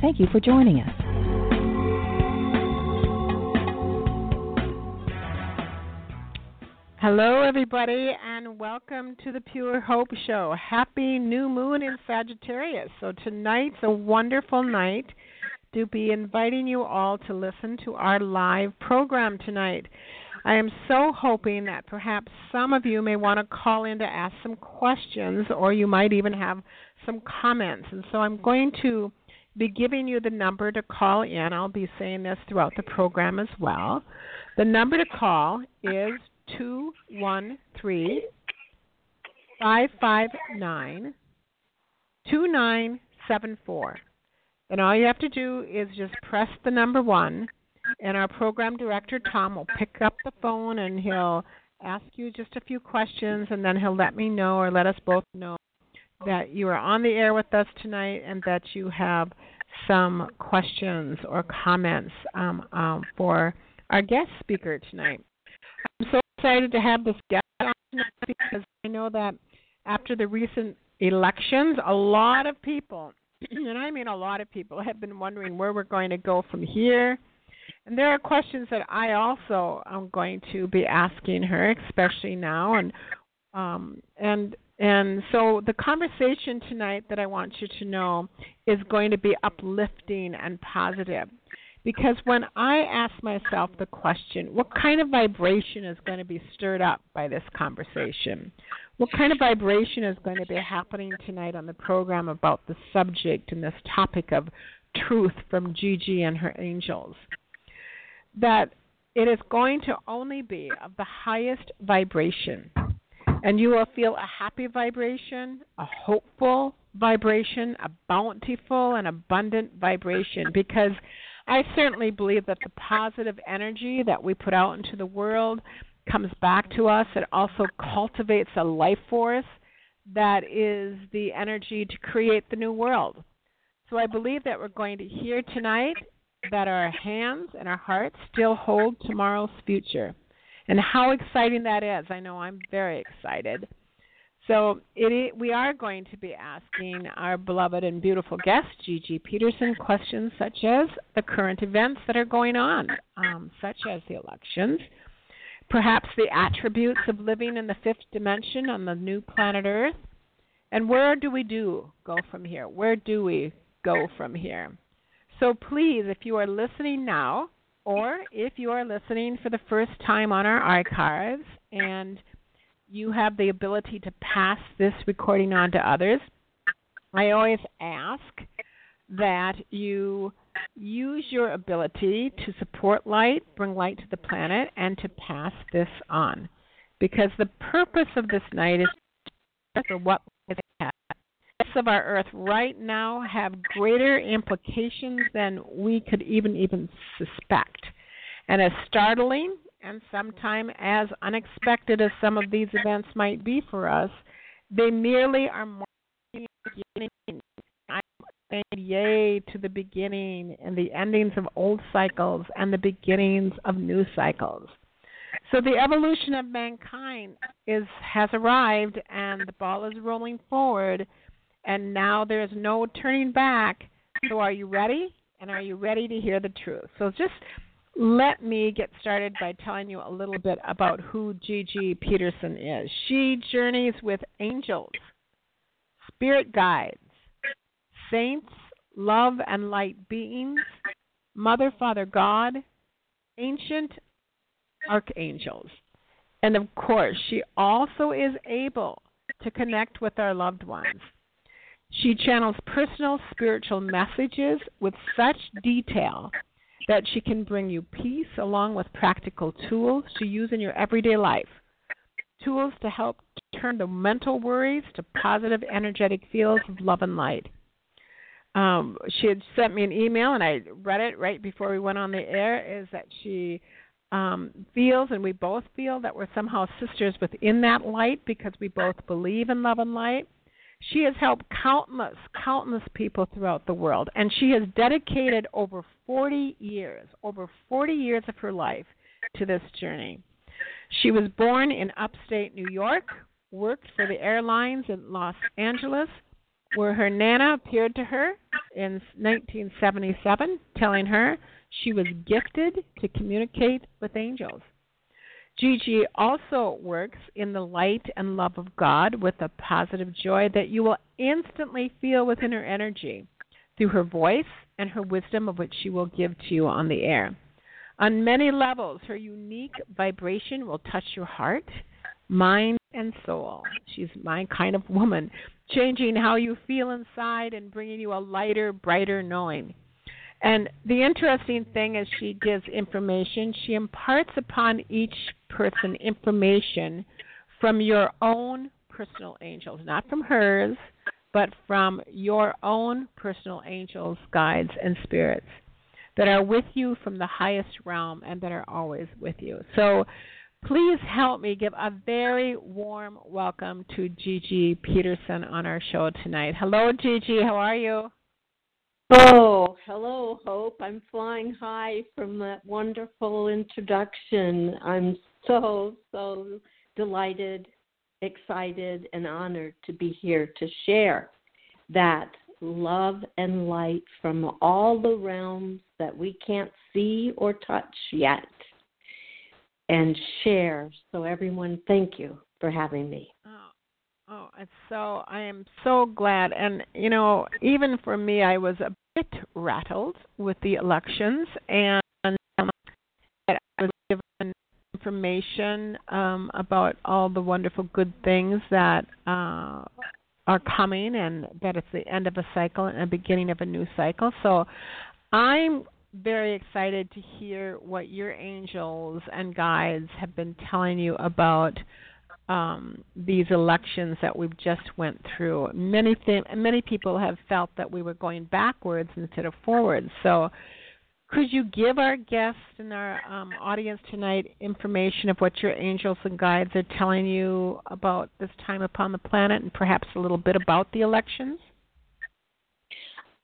Thank you for joining us. Hello, everybody, and welcome to the Pure Hope Show. Happy new moon in Sagittarius. So, tonight's a wonderful night to be inviting you all to listen to our live program tonight. I am so hoping that perhaps some of you may want to call in to ask some questions, or you might even have some comments. And so, I'm going to be giving you the number to call in. I'll be saying this throughout the program as well. The number to call is two one three five five nine two nine seven four. And all you have to do is just press the number one, and our program director Tom will pick up the phone and he'll ask you just a few questions, and then he'll let me know or let us both know that you are on the air with us tonight and that you have some questions or comments um, um, for our guest speaker tonight. I'm so excited to have this guest on tonight because I know that after the recent elections, a lot of people, and I mean a lot of people, have been wondering where we're going to go from here. And there are questions that I also am going to be asking her, especially now, and um, and and so the conversation tonight that I want you to know is going to be uplifting and positive. Because when I ask myself the question, what kind of vibration is going to be stirred up by this conversation? What kind of vibration is going to be happening tonight on the program about the subject and this topic of truth from Gigi and her angels? That it is going to only be of the highest vibration. And you will feel a happy vibration, a hopeful vibration, a bountiful and abundant vibration because I certainly believe that the positive energy that we put out into the world comes back to us. It also cultivates a life force that is the energy to create the new world. So I believe that we're going to hear tonight that our hands and our hearts still hold tomorrow's future. And how exciting that is. I know I'm very excited. So it, we are going to be asking our beloved and beautiful guest, Gigi Petersen, questions such as the current events that are going on, um, such as the elections, perhaps the attributes of living in the fifth dimension on the new planet Earth, and where do we do go from here? Where do we go from here? So please, if you are listening now, or if you are listening for the first time on our archives and you have the ability to pass this recording on to others. I always ask that you use your ability to support light, bring light to the planet, and to pass this on. Because the purpose of this night is for what lies. Of our Earth right now have greater implications than we could even even suspect. And as startling and sometimes as unexpected as some of these events might be for us, they merely are marking the beginning. I'm saying yay to the beginning and the endings of old cycles and the beginnings of new cycles. So the evolution of mankind is has arrived and the ball is rolling forward and now there's no turning back. So are you ready? And are you ready to hear the truth? So just let me get started by telling you a little bit about who Gigi Petersen is. She journeys with angels, spirit guides, saints, love and light beings, Mother, Father, God, ancient archangels. And of course, she also is able to connect with our loved ones. She channels personal spiritual messages with such detail that she can bring you peace along with practical tools to use in your everyday life. Tools to help turn the mental worries to positive energetic fields of love and light. Um, she had sent me an email, and I read it right before we went on the air. Is that she um, feels, and we both feel that we're somehow sisters within that light because we both believe in love and light. She has helped countless, countless people throughout the world, and she has dedicated over 40 years, over 40 years of her life to this journey. She was born in upstate New York, worked for the airlines in Los Angeles, where her Nana appeared to her in 1977, telling her she was gifted to communicate with angels. Gigi also works in the light and love of God with a positive joy that you will instantly feel within her energy through her voice and her wisdom of which she will give to you on the air. On many levels, her unique vibration will touch your heart, mind, and soul. She's my kind of woman, changing how you feel inside and bringing you a lighter, brighter knowing. And the interesting thing is, she gives information. She imparts upon each person information from your own personal angels, not from hers, but from your own personal angels, guides, and spirits that are with you from the highest realm and that are always with you. So please help me give a very warm welcome to Gigi Petersen on our show tonight. Hello, Gigi. How are you? Oh, hello, Hope. I'm flying high from that wonderful introduction. I'm so, so delighted, excited, and honored to be here to share that love and light from all the realms that we can't see or touch yet and share. So, everyone, thank you for having me. Oh, Oh, so I am so glad, and you know, even for me, I was a bit rattled with the elections, and um, I was given information um, about all the wonderful good things that uh, are coming, and that it's the end of a cycle and the beginning of a new cycle. So, I'm very excited to hear what your angels and guides have been telling you about um, these elections that we've just went through. Many th- many people have felt that we were going backwards instead of forwards. So, could you give our guests and our um, audience tonight information of what your angels and guides are telling you about this time upon the planet, and perhaps a little bit about the elections?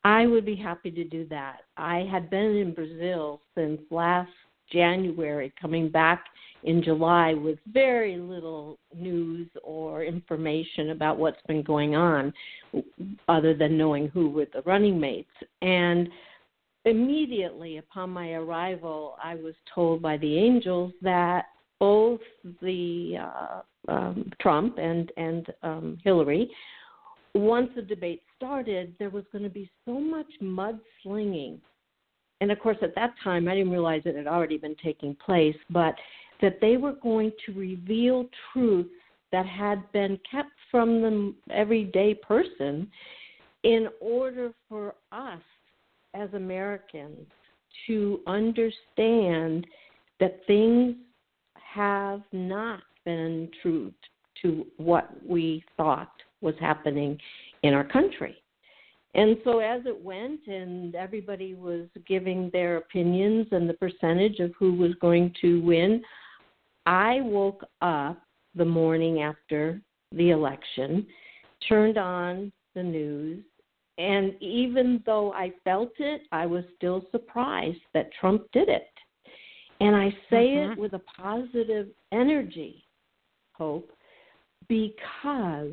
I would be happy to do that. I had been in Brazil since last January, coming back in July with very little news or information about what's been going on, other than knowing who were the running mates. And immediately upon my arrival, I was told by the angels that both the uh, um, Trump and and um, Hillary, once the debate started, there was going to be so much mudslinging. And of course, at that time, I didn't realize it had already been taking place, but that they were going to reveal truth that had been kept from the everyday person in order for us as Americans to understand that things have not been true to what we thought was happening in our country. And so, as it went, and everybody was giving their opinions and the percentage of who was going to win, I woke up the morning after the election, turned on the news, and even though I felt it, I was still surprised that Trump did it. And I say mm-hmm. it with a positive energy, Hope, because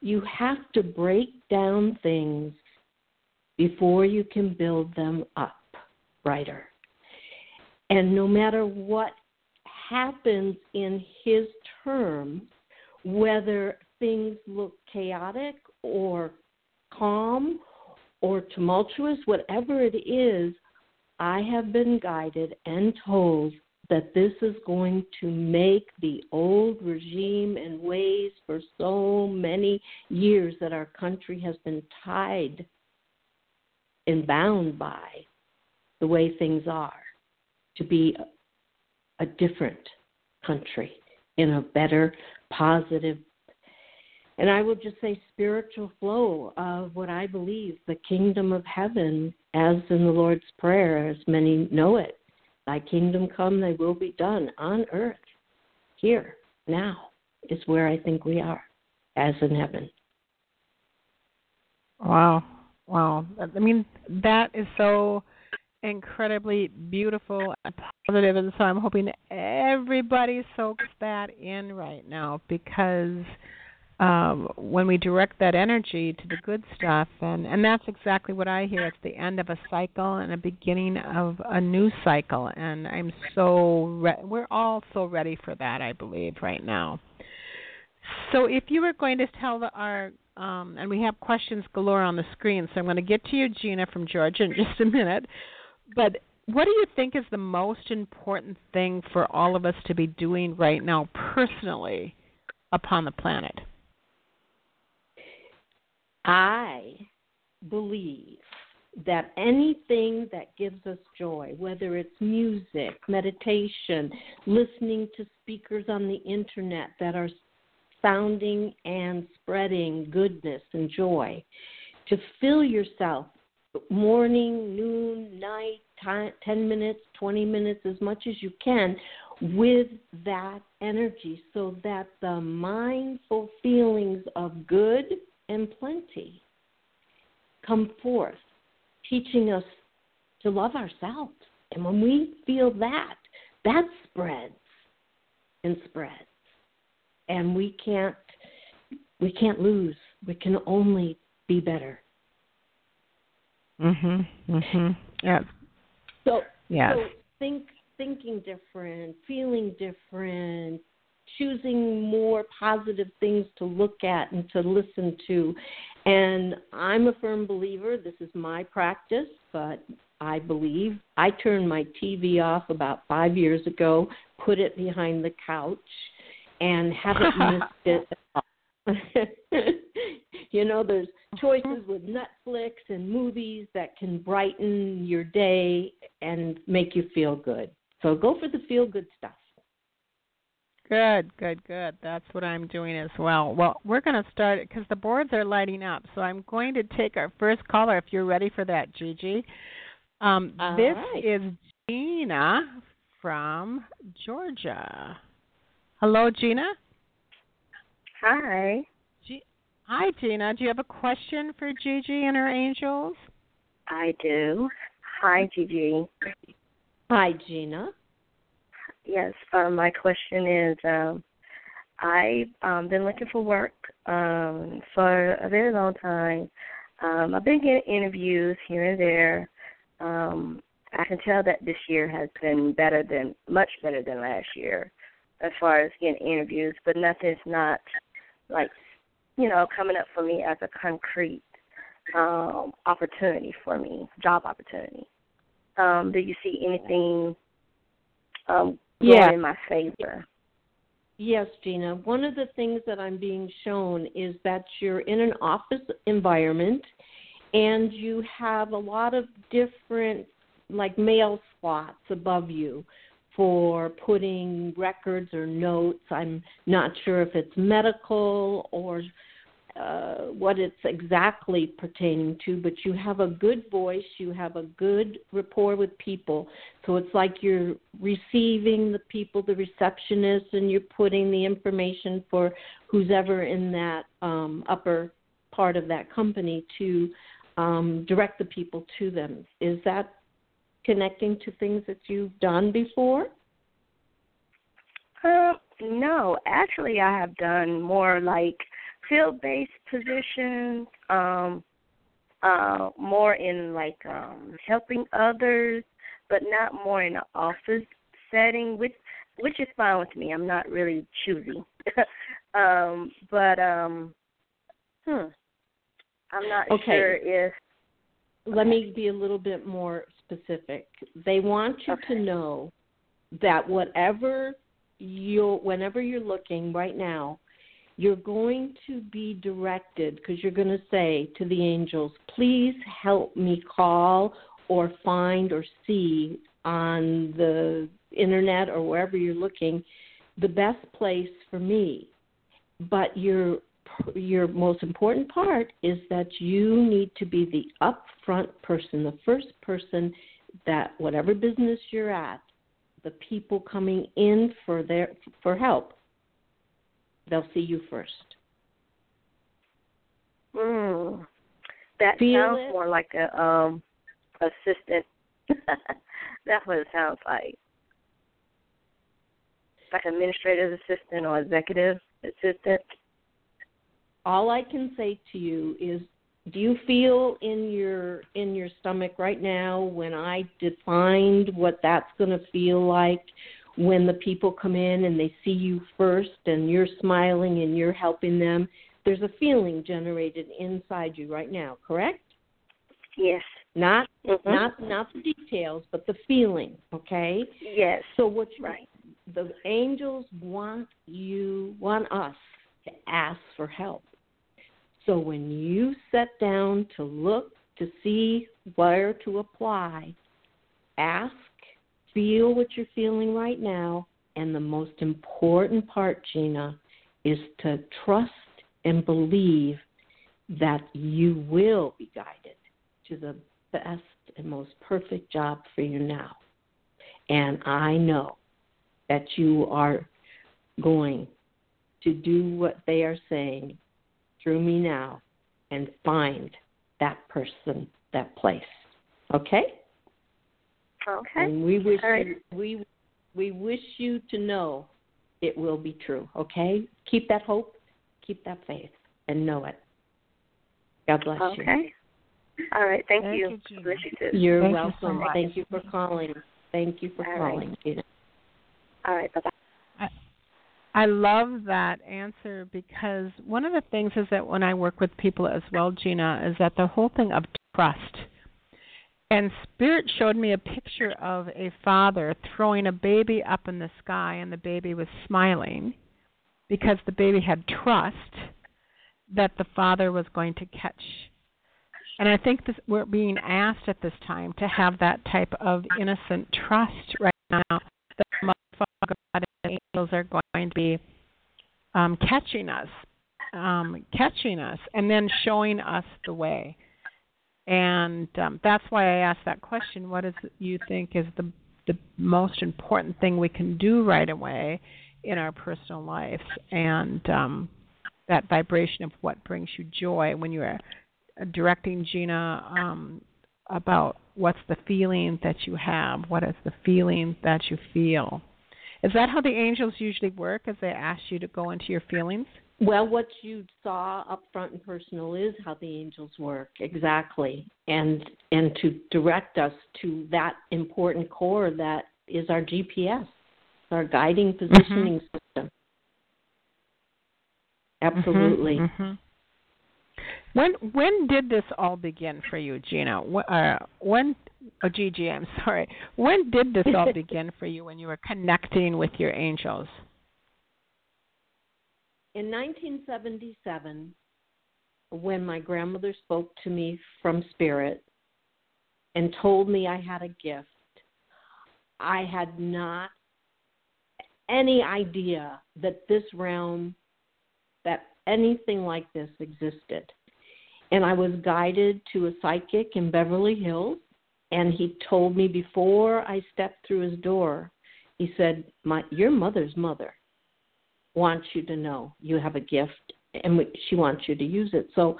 you have to break down things before you can build them up brighter. And no matter what happens in his terms, whether things look chaotic or calm or tumultuous, whatever it is, I have been guided and told that this is going to make the old regime and ways for so many years that our country has been tied and bound by the way things are to be a, different country in a better, positive, and I will just say spiritual flow of what I believe the kingdom of heaven, as in the Lord's Prayer, as many know it. Thy kingdom come, thy will be done on earth, here, now, is where I think we are, as in heaven. Wow. Wow. I mean, that is so incredibly beautiful and positive, and so I'm hoping everybody soaks that in right now because um, when we direct that energy to the good stuff, and and that's exactly what I hear. It's the end of a cycle and a beginning of a new cycle, and I'm so re- we're all so ready for that. I believe right now. So if you were going to tell the, our um, and we have questions galore on the screen, so I'm going to get to you, Gina from Georgia, in just a minute. But what do you think is the most important thing for all of us to be doing right now, personally, upon the planet? I believe that anything that gives us joy, whether it's music, meditation, listening to speakers on the internet that are sounding and spreading goodness and joy, to fill yourself morning, noon, night, time, 10 minutes, 20 minutes, as much as you can with that energy so that the mindful feelings of good and plenty come forth, teaching us to love ourselves. And when we feel that, that spreads and spreads. And we can't we can't lose. We can only be better. Mhm. Mhm. Yeah. So yeah. So think thinking different, feeling different, choosing more positive things to look at and to listen to. And I'm a firm believer, this is my practice, but I believe I turned my TV off about five years ago, put it behind the couch, and haven't missed it. you know, there's choices with Netflix and movies that can brighten your day and make you feel good. So go for the feel good stuff. Good, good, good. That's what I'm doing as well. Well, we're going to start it because the boards are lighting up. So I'm going to take our first caller if you're ready for that, Gigi. Um, this right. is Gina from Georgia. Hello, Gina. Hi. G- Hi, Gina. Do you have a question for Gigi and her angels? I do. Hi, Gigi. Hi, Gina. Yes, um, my question is um, I've um, been looking for work um, for a very long time. Um, I've been getting interviews here and there. Um, I can tell that this year has been better than, much better than last year as far as getting interviews, but nothing's not like, you know, coming up for me as a concrete um, opportunity for me, job opportunity. Um, do you see anything um, Yeah. in my favor. Yes, Gina. One of the things that I'm being shown is that you're in an office environment and you have a lot of different, like mail slots above you for putting records or notes. I'm not sure if it's medical or uh, what it's exactly pertaining to, but you have a good voice, you have a good rapport with people. So it's like you're receiving the people, the receptionist, and you're putting the information for who's ever in that um, upper part of that company to um, direct the people to them. Is that connecting to things that you've done before? Uh, no, actually, I have done more like field-based positions, um, uh, more in like um, helping others, but not more in an office setting, which which is fine with me. I'm not really choosy, um, but um, hmm, I'm not Okay. sure if let me be a little bit more specific. They want you Okay. to know that whatever you whenever you're looking right now, you're going to be directed because you're going to say to the angels, "Please help me call or find or see on the internet or wherever you're looking the best place for me." But your your most important part is that you need to be the upfront person, the first person that whatever business you're at, the people coming in for their for help, they'll see you first. Mm. That Feel sounds it? more like a um assistant. That's what it sounds like. Like administrative assistant or executive assistant. All I can say to you is do you feel in your in your stomach right now when I defined what that's going to feel like when the people come in and they see you first and you're smiling and you're helping them there's a feeling generated inside you right now correct Yes. not Mhm. not not the details but the feeling okay Yes. so what Right. the angels want you want us to ask for help so when you sit down to look to see where to apply ask feel what you're feeling right now and the most important part gina is to trust and believe that you will be guided to the best and most perfect job for you now. And I know that you are going to do what they are saying through me now and find that person, that place. Okay? Okay. And we wish All right. you, we we wish you to know it will be true. Okay? Keep that hope, keep that faith, and know it. God bless you. Okay. All right. Thank, Thank you. you bless you too. You're Thank you so welcome. Thank you for calling. Thank you for All right. calling. Gina. All right. Bye bye. I love that answer because one of the things is that when I work with people as well, Gina, is that the whole thing of trust. And Spirit showed me a picture of a father throwing a baby up in the sky, and the baby was smiling because the baby had trust that the father was going to catch. And I think this, we're being asked at this time to have that type of innocent trust right now that Mother, angels are going to be um, catching us, um, catching us, and then showing us the way. And um, that's why I asked that question. What it you think is the the most important thing we can do right away in our personal lives? And um, that vibration of what brings you joy when you are directing Gina um, about what's the feeling that you have, what is the feeling that you feel. Is that how the angels usually work? As they ask you to go into your feelings? Well, what you saw up front and personal is how the angels work exactly, and and to direct us to that important core that is our GPS, our guiding positioning system. Absolutely. Mhm. When when did this all begin for you, Gina? Wh- Uh, when? Oh, Gigi, I'm sorry. When did this all begin for you? When you were connecting with your angels? In 1977, when my grandmother spoke to me from spirit and told me I had a gift, I had not any idea that this realm, that anything like this existed. And I was guided to a psychic in Beverly Hills, and he told me before I stepped through his door, he said, "My, your mother's mother wants you to know you have a gift and she wants you to use it. So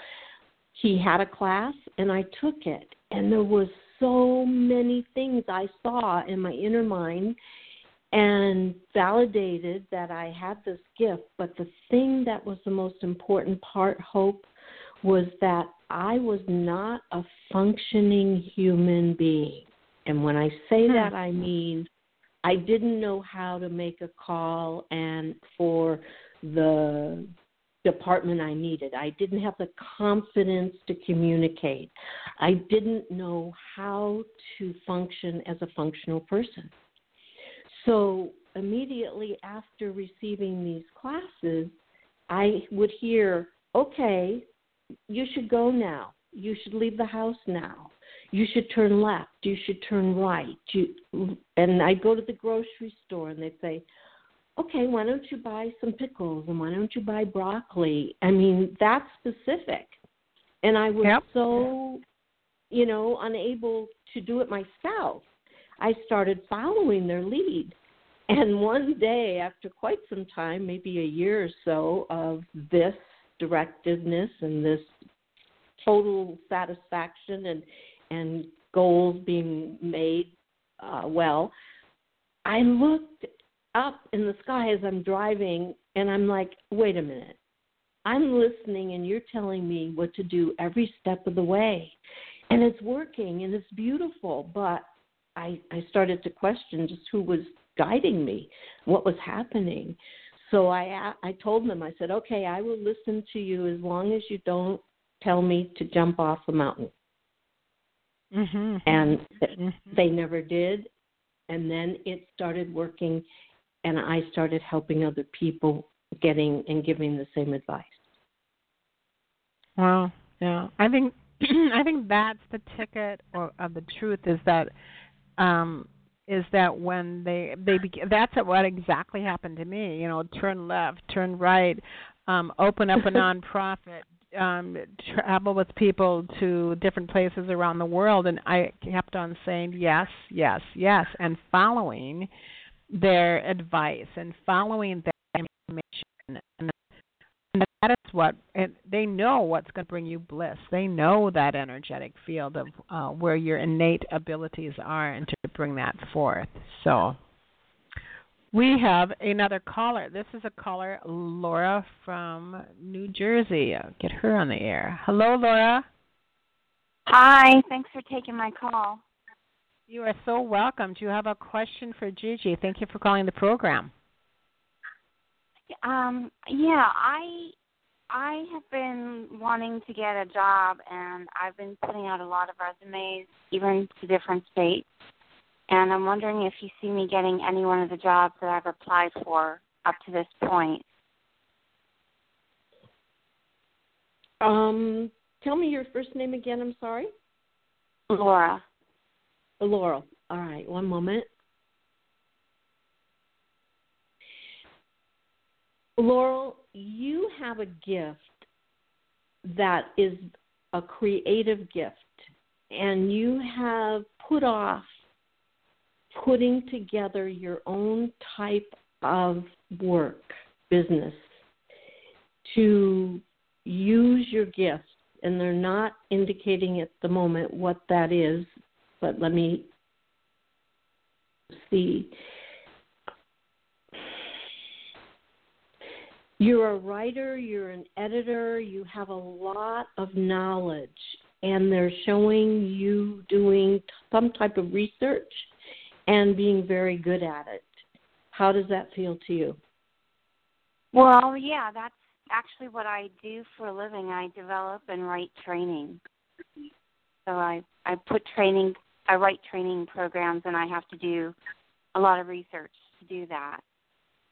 he had a class and I took it and there was so many things I saw in my inner mind and validated that I had this gift, but the thing that was the most important part hope was that I was not a functioning human being. And when I say Hmm. that I mean I didn't know how to make a call and for the department I needed. I didn't have the confidence to communicate. I didn't know how to function as a functional person. So, immediately after receiving these classes, I would hear, okay, you should go now. You should leave the house now. You should turn left. You should turn right. You, and I'd go to the grocery store and they'd say, okay, why don't you buy some pickles and why don't you buy broccoli? I mean, that's specific. And I was yep. so, you know, unable to do it myself. I started following their lead. And one day, after quite some time, maybe a year or so of this directedness and this total satisfaction and and goals being made uh, well, I looked up in the sky as I'm driving and I'm like, wait a minute. I'm listening and you're telling me what to do every step of the way. And it's working and it's beautiful, but I I started to question just who was guiding me, what was happening. So I I told them I said, "Okay, I will listen to you as long as you don't tell me to jump off the mountain." Mm-hmm. And mm-hmm. they never did. And then it started working and I started helping other people getting and giving the same advice. Wow. Yeah. I think I think that's the ticket or, of the truth is that um is that when they they be, that's what exactly happened to me. You know, turn left, turn right, um, open up a nonprofit, um, travel with people to different places around the world, and I kept on saying yes, yes, yes, and following their advice and following that information. And that is what and they know what's going to bring you bliss. They know that energetic field of uh, where your innate abilities are, and to bring that forth. So. We have another caller. This is a caller, Laura from New Jersey. I'll get her on the air. Hello, Laura. Hi. Thanks for taking my call. You are so welcome. Do you have a question for Gigi? Thank you for calling the program. Um, yeah, I I have been wanting to get a job, and I've been putting out a lot of resumes, even to different states. And I'm wondering if you see me getting any one of the jobs that I've applied for up to this point. Um, tell me your first name again. I'm sorry. Laura. Laurel. All right, one moment. Laurel, you have a gift that is a creative gift, and you have put off putting together your own type of work, business, to use your gifts. And they're not indicating at the moment what that is, but let me see. You're a writer, you're an editor, you have a lot of knowledge, and they're showing you doing some type of research and being very good at it. How does that feel to you? Well, yeah, that's actually what I do for a living. I develop and write training. So I I put training I write training programs and I have to do a lot of research to do that.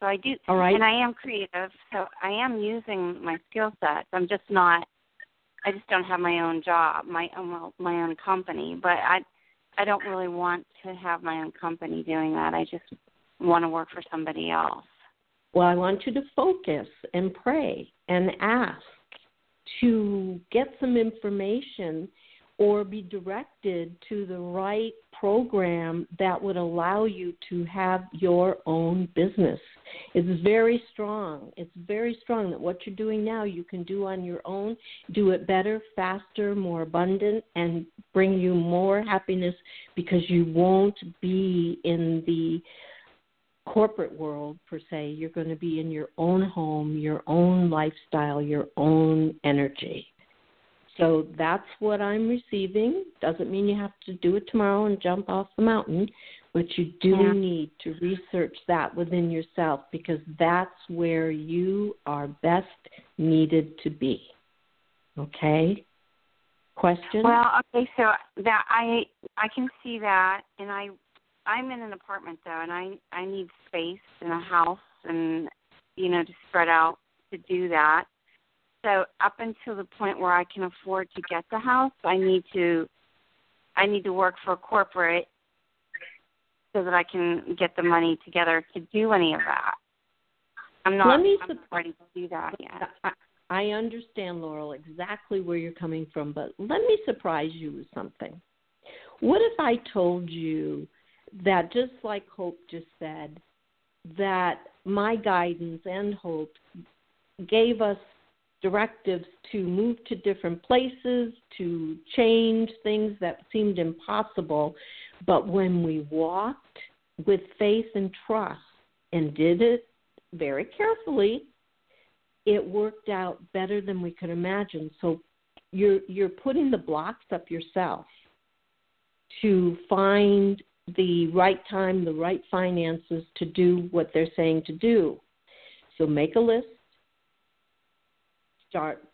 So I do, All right. and I am creative, so I am using my skill sets. I'm just not. I just don't have my own job, my um, own my own company. But I, I don't really want to have my own company doing that. I just want to work for somebody else. Well, I want you to focus and pray and ask to get some information or be directed to the right program that would allow you to have your own business. It's very strong. It's very strong that what you're doing now you can do on your own, do it better, faster, more abundant, and bring you more happiness because you won't be in the corporate world per se. You're going to be in your own home, your own lifestyle, your own energy. So that's what I'm receiving. Doesn't mean you have to do it tomorrow and jump off the mountain, But you do Yeah. need to research that within yourself because that's where you are best needed to be. Okay? Question? Well, okay, so that I I can see that, and I I'm in an apartment though, and I I need space in a house, and you know to spread out to do that. So up until the point where I can afford to get the house, I need to I need to work for a corporate so that I can get the money together to do any of that. I'm not, Let me I'm not ready to do that yet. I, I understand, Laurel, exactly where you're coming from, but let me surprise you with something. What if I told you that, just like Hope just said, that my guidance and Hope gave us directives to move to different places, to change things that seemed impossible, but when we walked with faith and trust and did it very carefully, it worked out better than we could imagine. So you're you're putting the blocks up yourself to find the right time, the right finances to do what they're saying to do. So make a list. Start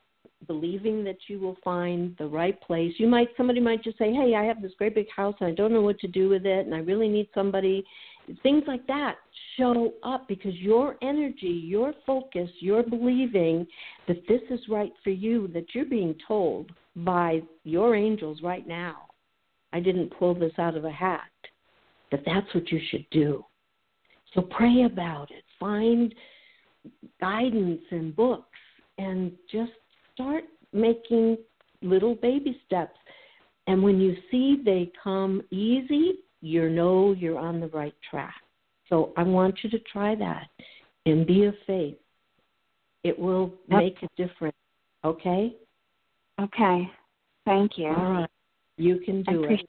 believing that you will find the right place. You might somebody might just say, "Hey, I have this great big house and I don't know what to do with it and I really need somebody." Things like that show up because your energy, your focus, your believing that this is right for you, that you're being told by your angels right now. I didn't pull this out of a hat. That that's what you should do. So pray about it. Find guidance and books and just start making little baby steps. And when you see they come easy, you know you're on the right track. So I want you to try that and be of faith. It will Yep. make a difference. Okay? Okay. Thank you. All right. You can do it.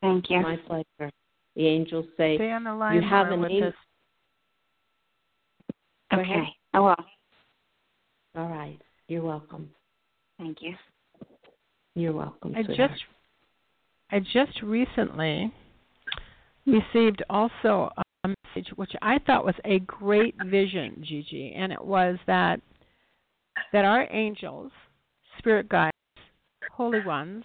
Thank you. My pleasure. The angels say, Stay on the line You have Laura, an with angel- this. Okay. ahead. I will. All right. You're welcome. Thank you. You're welcome. I sweetheart. just I just recently received also a message which I thought was a great vision, Gigi, and it was that that our angels, spirit guides, holy ones,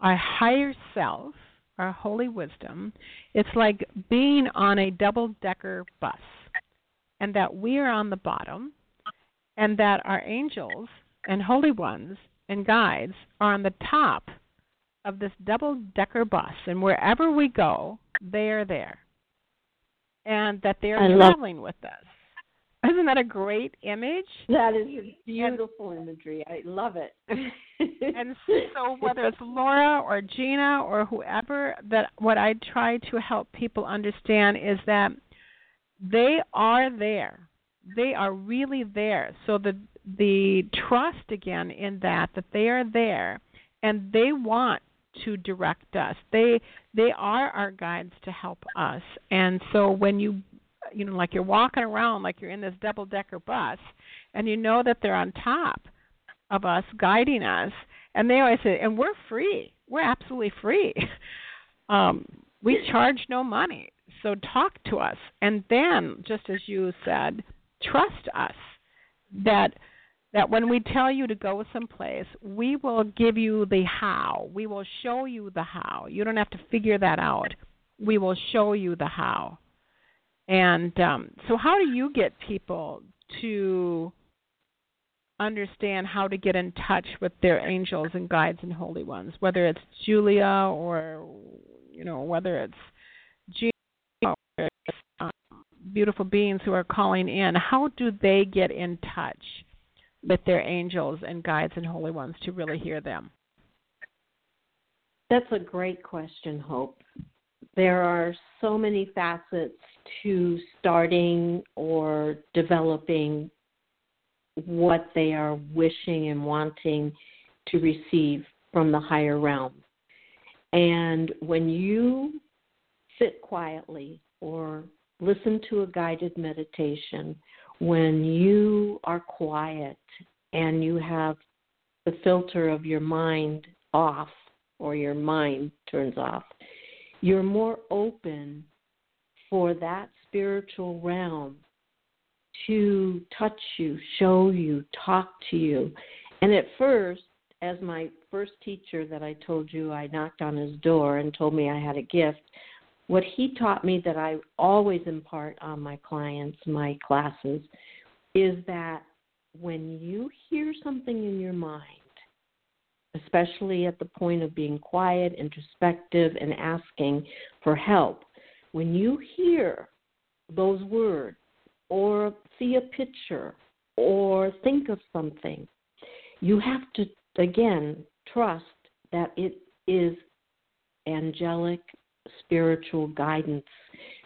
our higher self, our holy wisdom, it's like being on a double decker bus. And that we are on the bottom and that our angels and holy ones and guides are on the top of this double decker bus and wherever we go they are there and that they are I love- traveling with us isn't that a great image That is beautiful imagery. I love it. and so whether it's Laura or Gina or whoever that what I try to help people understand is that they are there. They are really there. So the the trust again in that that they are there and they want to direct us. They they are our guides to help us. And so when you you know like you're walking around like you're in this double decker bus and you know that they're on top of us guiding us and they always say and we're free. We're absolutely free. Um we charge no money. So talk to us and then just as you said, trust us that that when we tell you to go someplace, we will give you the how. We will show you the how. You don't have to figure that out. We will show you the how. And um, so, how do you get people to understand how to get in touch with their angels and guides and holy ones? Whether it's Julia or you know whether it's Gina or it's, beautiful beings who are calling in. How do they get in touch with their angels and guides and holy ones to really hear them? That's a great question, Hope. There are so many facets to starting or developing what they are wishing and wanting to receive from the higher realm. And when you sit quietly or listen to a guided meditation, when you are quiet and you have the filter of your mind off or your mind turns off, you're more open for that spiritual realm to touch you, show you, talk to you. And at first, as my first teacher that I told you I knocked on his door and told me I had a gift, what he taught me that I always impart on my clients, my classes, is that when you hear something in your mind, especially at the point of being quiet, introspective, and asking for help, when you hear those words or see a picture or think of something, you have to, again, trust that it is angelic spiritual guidance.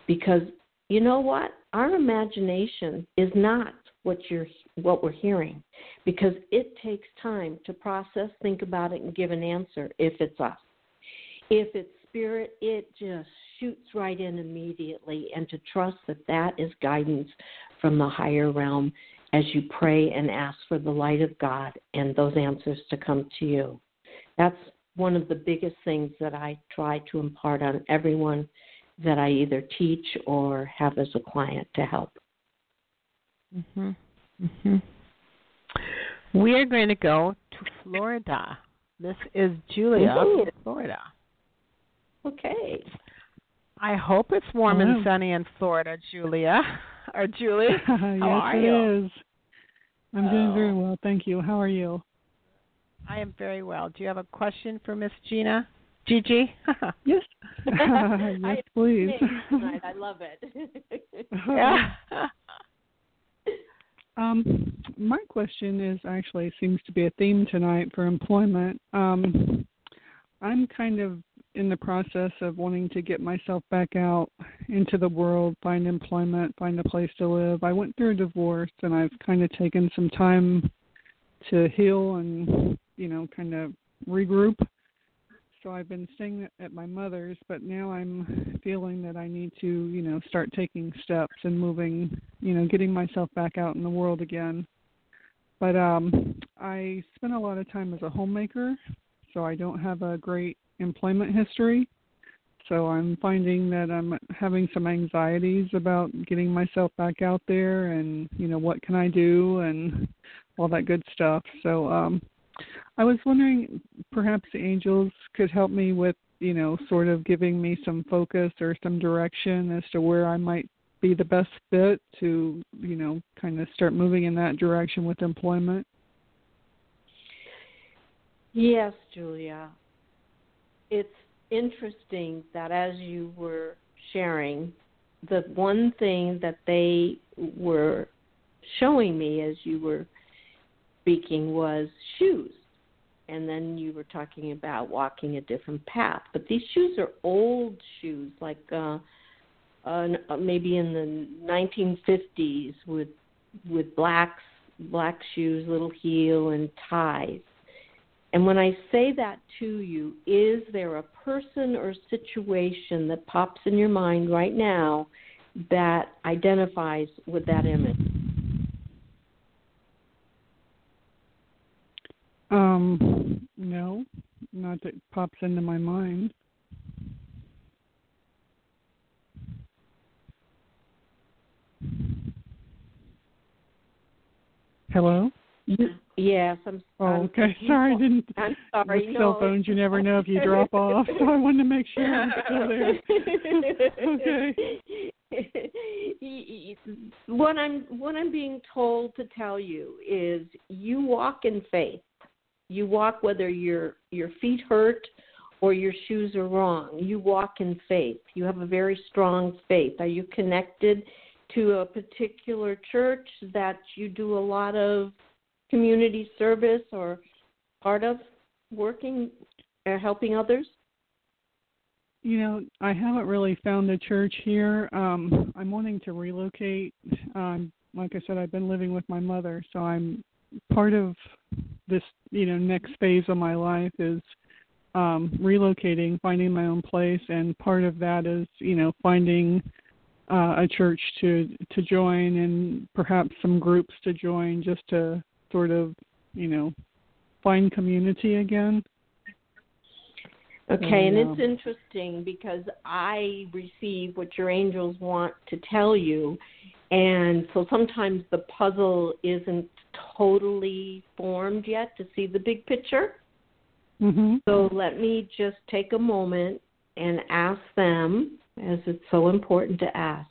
Because you know what? Our imagination is not what you're what we're hearing. Because it takes time to process think about it and give an answer if it's us. If it's spirit it just shoots right in immediately. And to trust that that is guidance from the higher realm as you pray and ask for the light of God and those answers to come to you. That's one of the biggest things that I try to impart on everyone that I either teach or have as a client to help. Mhm. Mhm. We are going to go to Florida. This is Julia from Florida. Okay. I hope it's warm Hello. and sunny in Florida, Julia. Or Julie. yes, How are it you? is. I'm doing very Oh. well, thank you. How are you? I am very well. Do you have a question for Miss Gina? Gigi? Yes. yes, I- please. I love it. yeah. Um, my question is actually seems to be a theme tonight for employment. Um, I'm kind of in the process of wanting to get myself back out into the world, find employment, find a place to live. I went through a divorce and I've kind of taken some time to heal and, you know, kind of regroup. So I've been staying at my mother's, but now I'm feeling that I need to, you know, start taking steps and moving, you know, getting myself back out in the world again. But um I spent a lot of time as a homemaker, so I don't have a great employment history. So I'm finding that I'm having some anxieties about getting myself back out there and, you know, what can I do and all that good stuff. So um I was wondering perhaps angels could help me with, you know, sort of giving me some focus or some direction as to where I might be the best fit to, you know, kind of start moving in that direction with employment. Yes, Julia. It's interesting that as you were sharing, the one thing that they were showing me as you were speaking was shoes. And then you were talking about walking a different path. But these shoes are old shoes, like uh, uh, maybe in the 1950s with with blacks, black shoes, little heel, and ties. And when I say that to you, is there a person or situation that pops in your mind right now that identifies with that image? Um, no, not that pops into my mind. Hello? Yes, I'm. Oh, okay. Sorry, I didn't. I'm sorry. With no. cell phones, you never know if you drop off, so I wanted to make sure I'm still there. okay. What I'm what I'm being told to tell you is you walk in faith. You walk whether your your feet hurt or your shoes are wrong. You walk in faith. You have a very strong faith. Are you connected to a particular church that you do a lot of community service or part of working or helping others? You know, I haven't really found a church here. Um, I'm wanting to relocate. Um, like I said, I've been living with my mother, so I'm part of this, you know, next phase of my life is um, relocating, finding my own place, and part of that is, you know, finding uh, a church to to join and perhaps some groups to join, just to sort of, you know, find community again. Okay, and And, it's um, interesting because I receive what your angels want to tell you, and so sometimes the puzzle isn't totally formed yet to see the big picture. Mhm. So let me just take a moment and ask them, as it's so important to ask,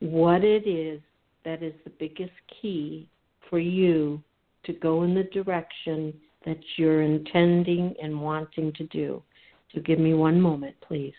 what it is that is the biggest key for you to go in the direction that you're intending and wanting to do. So give me one moment, please.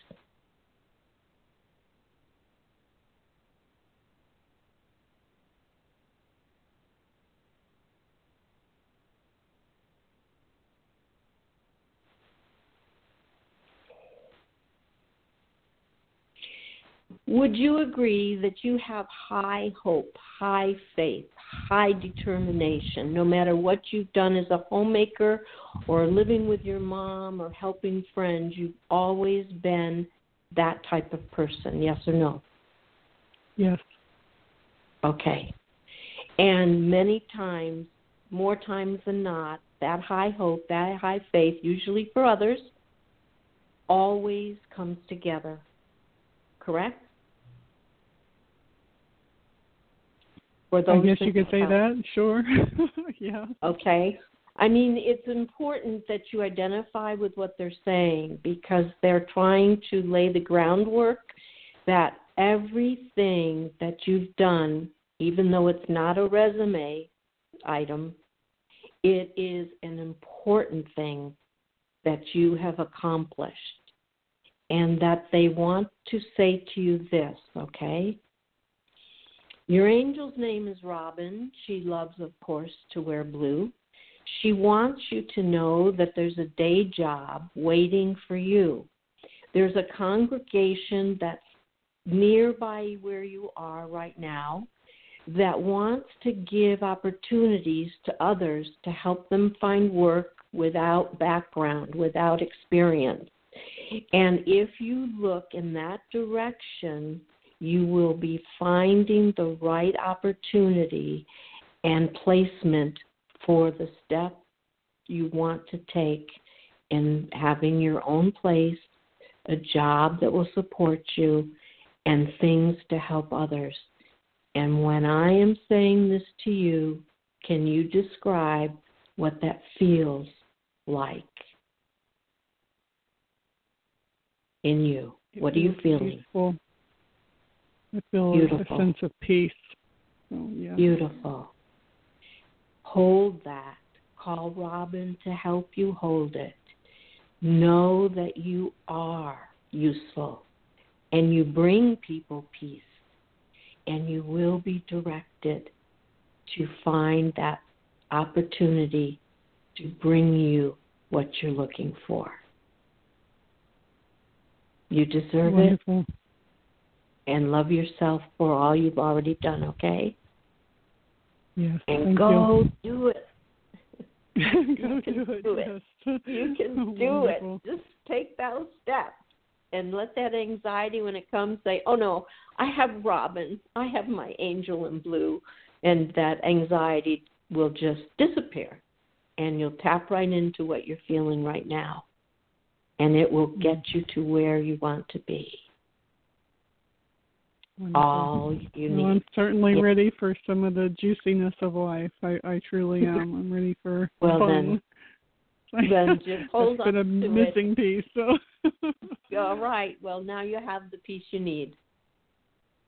Would you agree that you have high hope, high faith, high determination, no matter what you've done as a homemaker or living with your mom or helping friends, you've always been that type of person, yes or no? Yes. Okay. And many times, more times than not, that high hope, that high faith, usually for others, always comes together. Correct? For I guess you could say have- that. Sure. yeah. Okay. I mean, it's important that you identify with what they're saying because they're trying to lay the groundwork that everything that you've done, even though it's not a resume item, it is an important thing that you have accomplished. And that they want to say to you this, okay? Your angel's name is Robin. She loves, of course, to wear blue. She wants you to know that there's a day job waiting for you. There's a congregation that's nearby where you are right now that wants to give opportunities to others to help them find work without background, without experience. And if you look in that direction, you will be finding the right opportunity and placement for the step you want to take in having your own place, a job that will support you, and things to help others. And when I am saying this to you, can you describe what that feels like in you? It What are you feeling? Peaceful. I feel Beautiful. a sense of peace. Oh yeah. Beautiful. Hold that. Call Robin to help you hold it. Know that you are useful and you bring people peace and you will be directed to find that opportunity to bring you what you're looking for. You deserve it Wonderful. And love yourself for all you've already done, okay? Yes. And go do it. you. go You can do it. do it. Yes. You can do Wonderful. it. Just take those steps and let that anxiety when it comes say, "Oh no, I have Robin. I have my angel in blue." And that anxiety will just disappear and you'll tap right into what you're feeling right now. And it will get you to where you want to be. Wonderful. All you Well, I'm certainly Yeah. ready for some of the juiciness of life. I, I truly am. I'm ready for Well, fun. then just hold That's been a on to it. missing piece. So All right. Well, now you have the piece you need.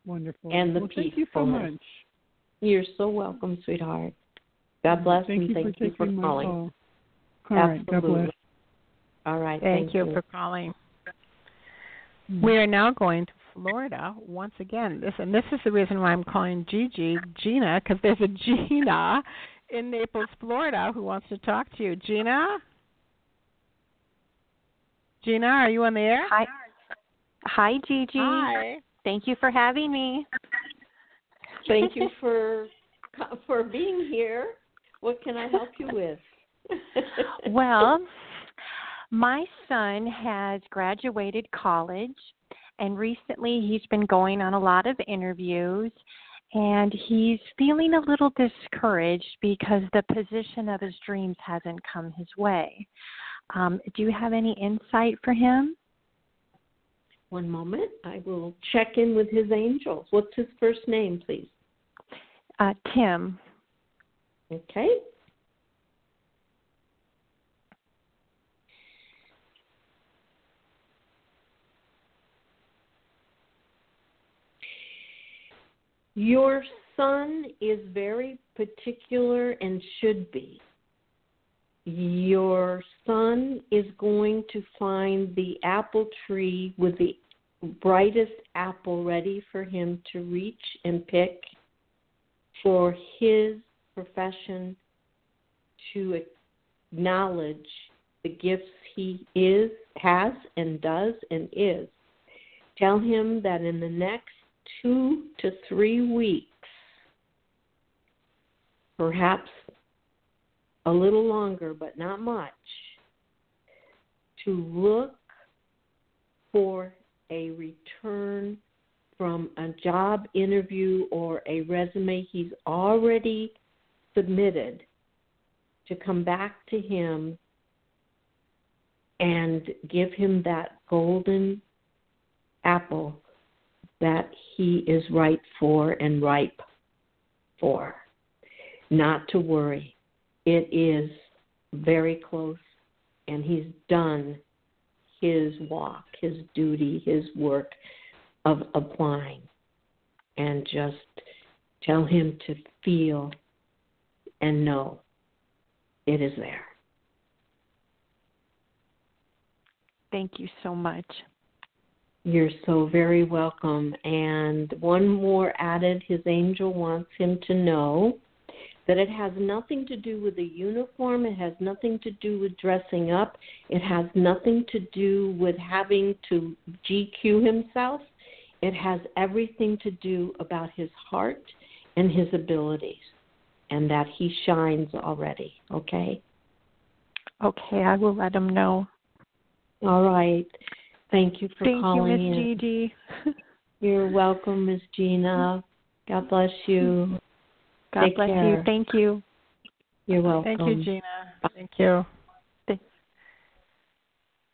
wonderful. And the well, thank you so much. You're so welcome, sweetheart. God bless thank and you thank for you for taking my calling. call. All right. God Absolutely. bless. All right. Thank, Thank, you for calling. Hmm. We are now going to Florida once again. This and this is the reason why I'm calling Gigi Gina because there's a Gina in Naples, Florida, who wants to talk to you. Gina, Gina, are you on the air? Hi. Hi, Gigi. Hi. Thank you for having me. Thank you for for being here. What can I help you with? well, my son has graduated college, and recently he's been going on a lot of interviews, and he's feeling a little discouraged because the position of his dreams hasn't come his way. Um, do you have any insight for him? One moment. I will check in with his angels. What's his first name, please? Uh, Tim. Okay. Your son is very particular and should be. Your son is going to find the apple tree with the brightest apple ready for him to reach and pick for his profession to acknowledge the gifts he is, has, and does, and is. Tell him that in the next two to three weeks, perhaps a little longer, but not much, to look for a return from a job interview or a resume he's already submitted to come back to him and give him that golden apple that he is right for and ripe for. Not to worry. It is very close, and he's done his walk, his duty, his work of applying. And just tell him to feel and know it is there. Thank you so much. You're so very welcome. And one more added his angel wants him to know that it has nothing to do with the uniform, it has nothing to do with dressing up, it has nothing to do with having to GQ himself. It has everything to do about his heart and his abilities, and that he shines already, okay? Okay, I will let him know. All right. Thank you for Thank calling you, Miss in. Gigi. You're welcome, Miss Gina. God bless you. God Take bless care. you. Thank you. You're welcome. Thank you, Gina. Thank you.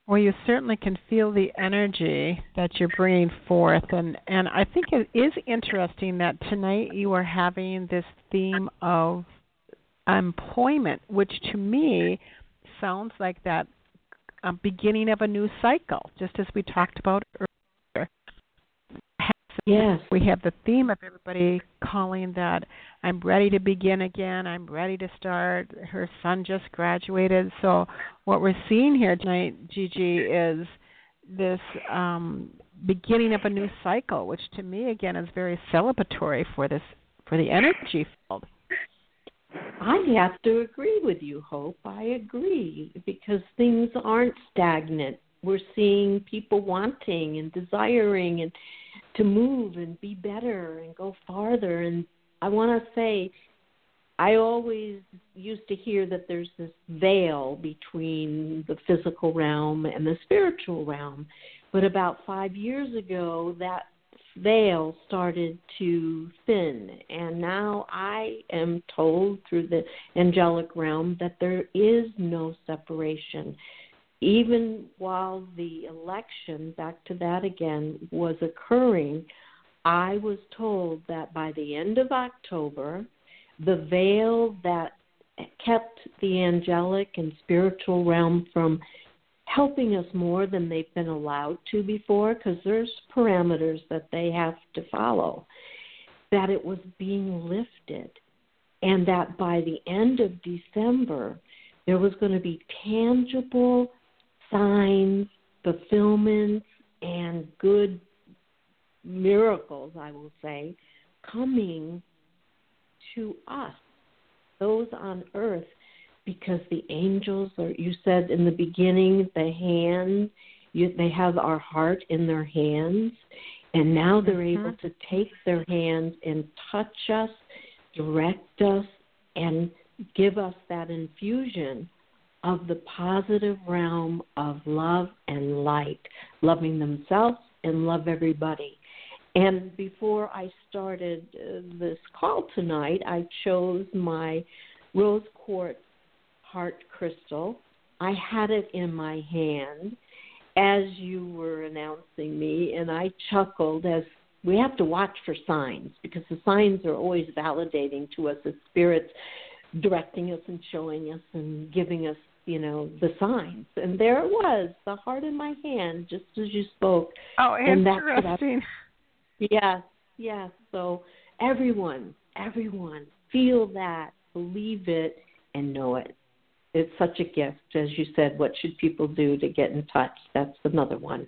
Well, you certainly can feel the energy that you're bringing forth, and and I think it is interesting that tonight you are having this theme of employment, which to me sounds like that uh, beginning of a new cycle, just as we talked about earlier. Yes. We have the theme of everybody calling that I'm ready to begin again. I'm ready to start. Her son just graduated. So what we're seeing here tonight, Gigi, is this um, beginning of a new cycle, which to me again is very celebratory for this for the energy field. I have to agree with you, Hope. I agree because things aren't stagnant. We're seeing people wanting and desiring and to move and be better and go farther. And I want to say, I always used to hear that there's this veil between the physical realm and the spiritual realm. But about five years ago, that veil started to thin. And now I am told through the angelic realm that there is no separation. Even while the election, back to that again, was occurring, I was told that by the end of October, the veil that kept the angelic and spiritual realm from helping us more than they've been allowed to before because there's parameters that they have to follow that it was being lifted and that by the end of December there was going to be tangible signs fulfillments and good miracles I will say coming to us those on earth because the angels are you said in the beginning the hand you, they have our heart in their hands and now they're Mm-hmm. able to take their hands and touch us direct us and give us that infusion of the positive realm of love and light loving themselves and love everybody and before I started uh, this call tonight, I chose my rose quartz heart crystal. I had it in my hand as you were announcing me, and I chuckled as we have to watch for signs because the signs are always validating to us as spirits directing us and showing us and giving us you know the signs. And there it was the heart in my hand just as you spoke. Oh and interesting. Yes yes. So everyone everyone feel that believe it and know it it's such a gift as you said what should people do to get in touch that's another one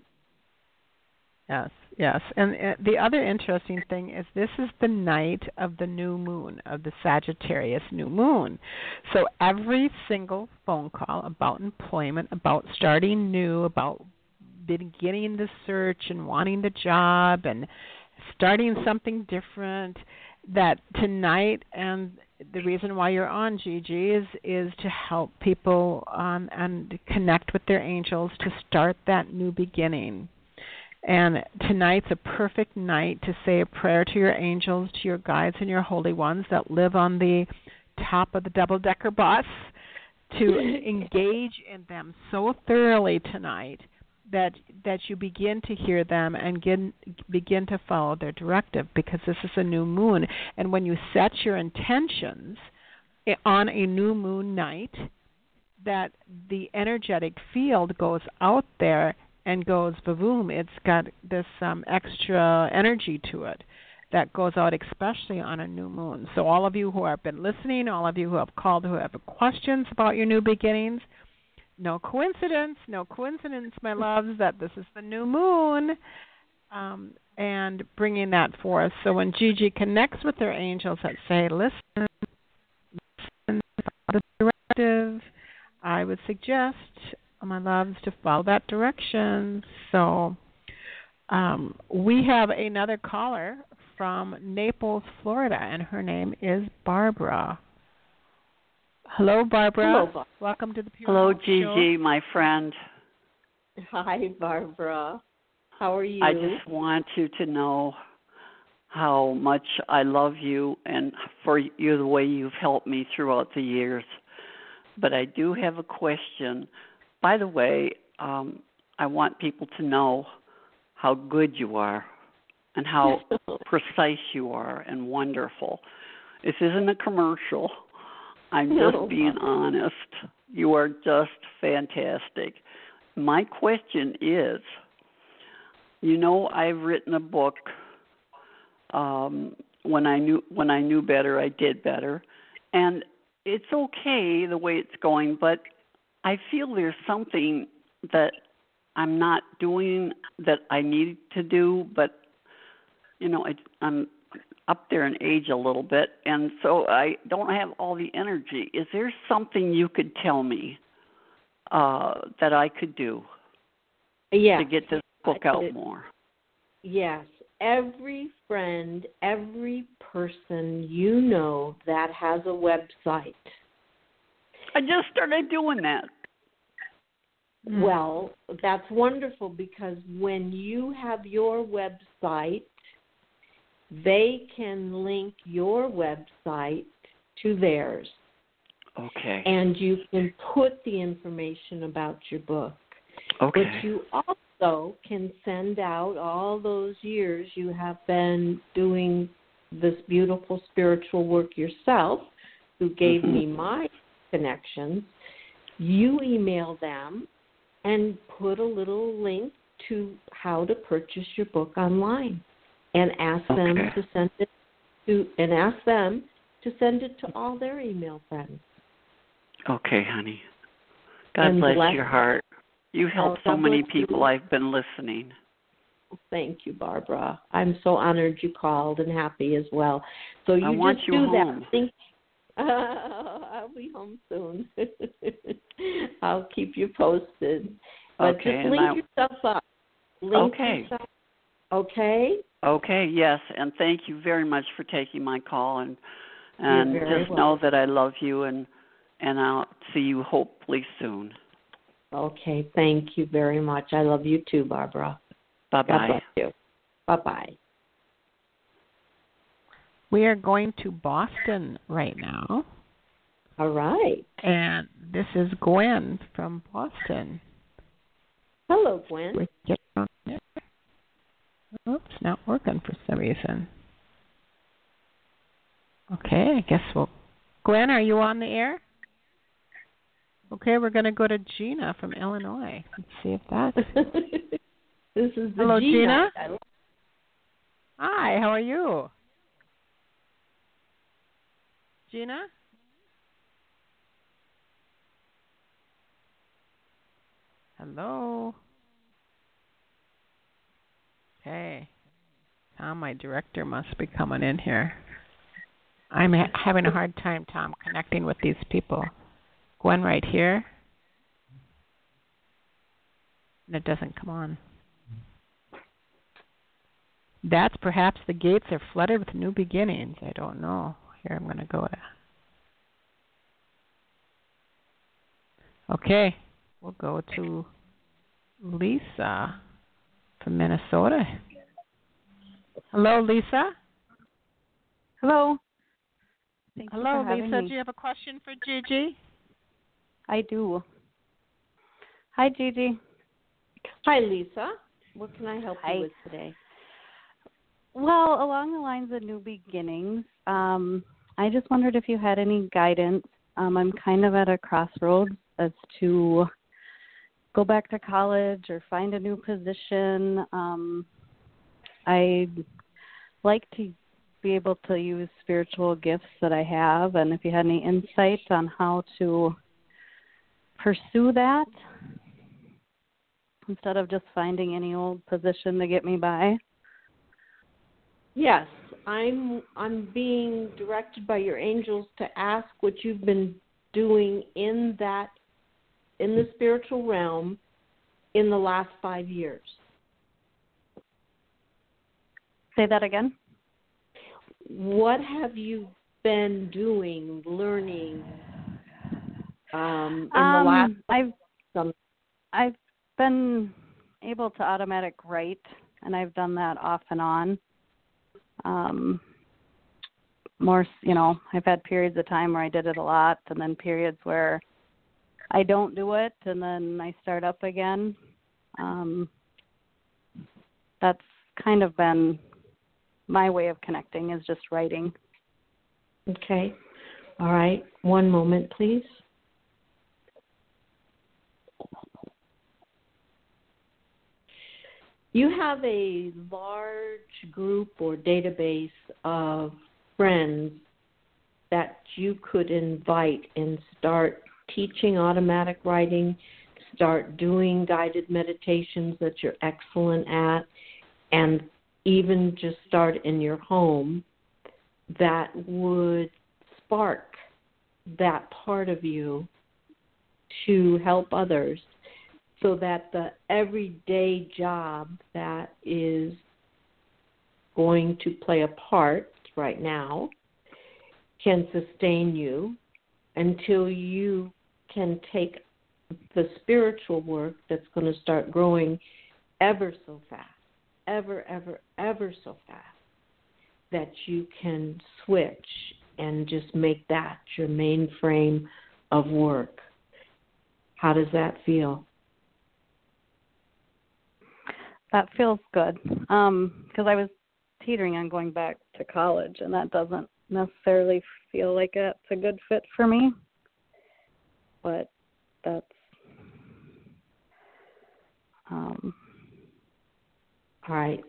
Yes, yes. And uh, the other interesting thing is this is the night of the new moon, of the Sagittarius new moon. So every single phone call about employment, about starting new, about beginning the search and wanting the job and starting something different, that tonight and the reason why you're on Gigi is is to help people um, and connect with their angels to start that new beginning. And tonight's a perfect night to say a prayer to your angels, to your guides, and your holy ones that live on the top of the double decker bus to engage in them so thoroughly tonight that that you begin to hear them and get, begin to follow their directive because this is a new moon and when you set your intentions on a new moon night that the energetic field goes out there and goes boom, it's got this um, extra energy to it that goes out especially on a new moon. So all of you who have been listening, all of you who have called who have questions about your new beginnings, no coincidence, no coincidence, my loves, that this is the new moon. Um, and bringing that forth. So when Gigi connects with their angels that say, listen, listen the directive, I would suggest my loves to follow that direction. So um, we have another caller from Naples, Florida, and her name is Barbara. Hello, Barbara. Hello, Bar- Welcome to the Pure Hello, Hope Gigi, Show. my friend. Hi, Barbara. How are you? I just want you to know how much I love you and for you the way you've helped me throughout the years. But I do have a question. By the way, um, I want people to know how good you are and how precise you are and wonderful. This isn't a commercial. I'm just being honest. You are just fantastic. My question is you know I've written a book um when I knew when I knew better I did better and it's okay the way it's going but I feel there's something that I'm not doing that I need to do, but you know, I, I'm up there in age a little bit, and so I don't have all the energy. Is there something you could tell me uh, that I could do yes. to get this book out it- more? Yes. Every friend, every person you know that has a website. I just started doing that. Well, that's wonderful because when you have your website, they can link your website to theirs. Okay. And you can put the information about your book. Okay. But you also can send out all those years you have been doing this beautiful spiritual work yourself, who gave mm-hmm. me my connections. You email them and put a little link to how to purchase your book online and ask them to send it to and ask them to send it to all their email friends. Okay, honey. God And bless bless- your heart. You oh, help Oh, so many bless you. people. I've been listening. Thank you, Barbara. I'm so honored you called and happy as well. So you I want just you do home. that. Think, I'll be home soon. I'll keep you posted. But Okay, just link yourself up. Link Okay. yourself. Okay. Okay, yes, and thank you very much for taking my call and and very just know that I love you and and I'll see you hopefully soon. Okay. Thank you very much. I love you too, Barbara. Bye bye. bless you. Bye bye. We are going to Boston right now. All right. And this is Gwen from Boston. Hello, Gwen. Oops, not working for some reason. Okay, I guess we'll. Gwen, are you on the air? Okay, we're going to go to Gina from Illinois. Let's see if that. this is Hello, Gina. Gina. Hi, how are you? Gina? Hello? Okay. Tom, my director, must be coming in here. I'm ha- having a hard time, Tom, connecting with these people. Gwen right here. And it doesn't come on. That's perhaps the gates are flooded with new beginnings. I don't know. Here, I'm going to go to. Okay, we'll go to Lisa from Minnesota. Hello, Lisa. Hello. Thank Hello, you for having Lisa. Me. Do you have a question for Gigi? I do. Hi, Gigi. Hi, Lisa. What can I help Hi. you with today? Well, along the lines of new beginnings, um, I just wondered if you had any guidance. Um, I'm kind of at a crossroads as to go back to college or find a new position. Um, I'd like to be able to use spiritual gifts that I have, and if you had any insights on how to pursue that instead of just finding any old position to get me by. Yes, I'm I'm being directed by your angels to ask what you've been doing in that in the spiritual realm in the last 5 years. Say that again. What have you been doing, learning um, in um, the last I've some I've been able to automatic write, and I've done that off and on. Um, more, you know, I've had periods of time where I did it a lot, and then periods where I don't do it, and then I start up again. Um, that's kind of been my way of connecting is just writing. Okay. All right. One moment, please. You have a large group or database of friends that you could invite and start teaching automatic writing, start doing guided meditations that you're excellent at, and even just start in your home that would spark that part of you to help others so that the everyday job that is going to play a part right now can sustain you until you can take the spiritual work that's going to start growing ever so fast, ever, ever, ever so fast, that you can switch and just make that your main frame of work. How does that feel? That feels good. Um, because I was teetering on going back to college, and that doesn't necessarily feel like it's a good fit for me. But that's um All right.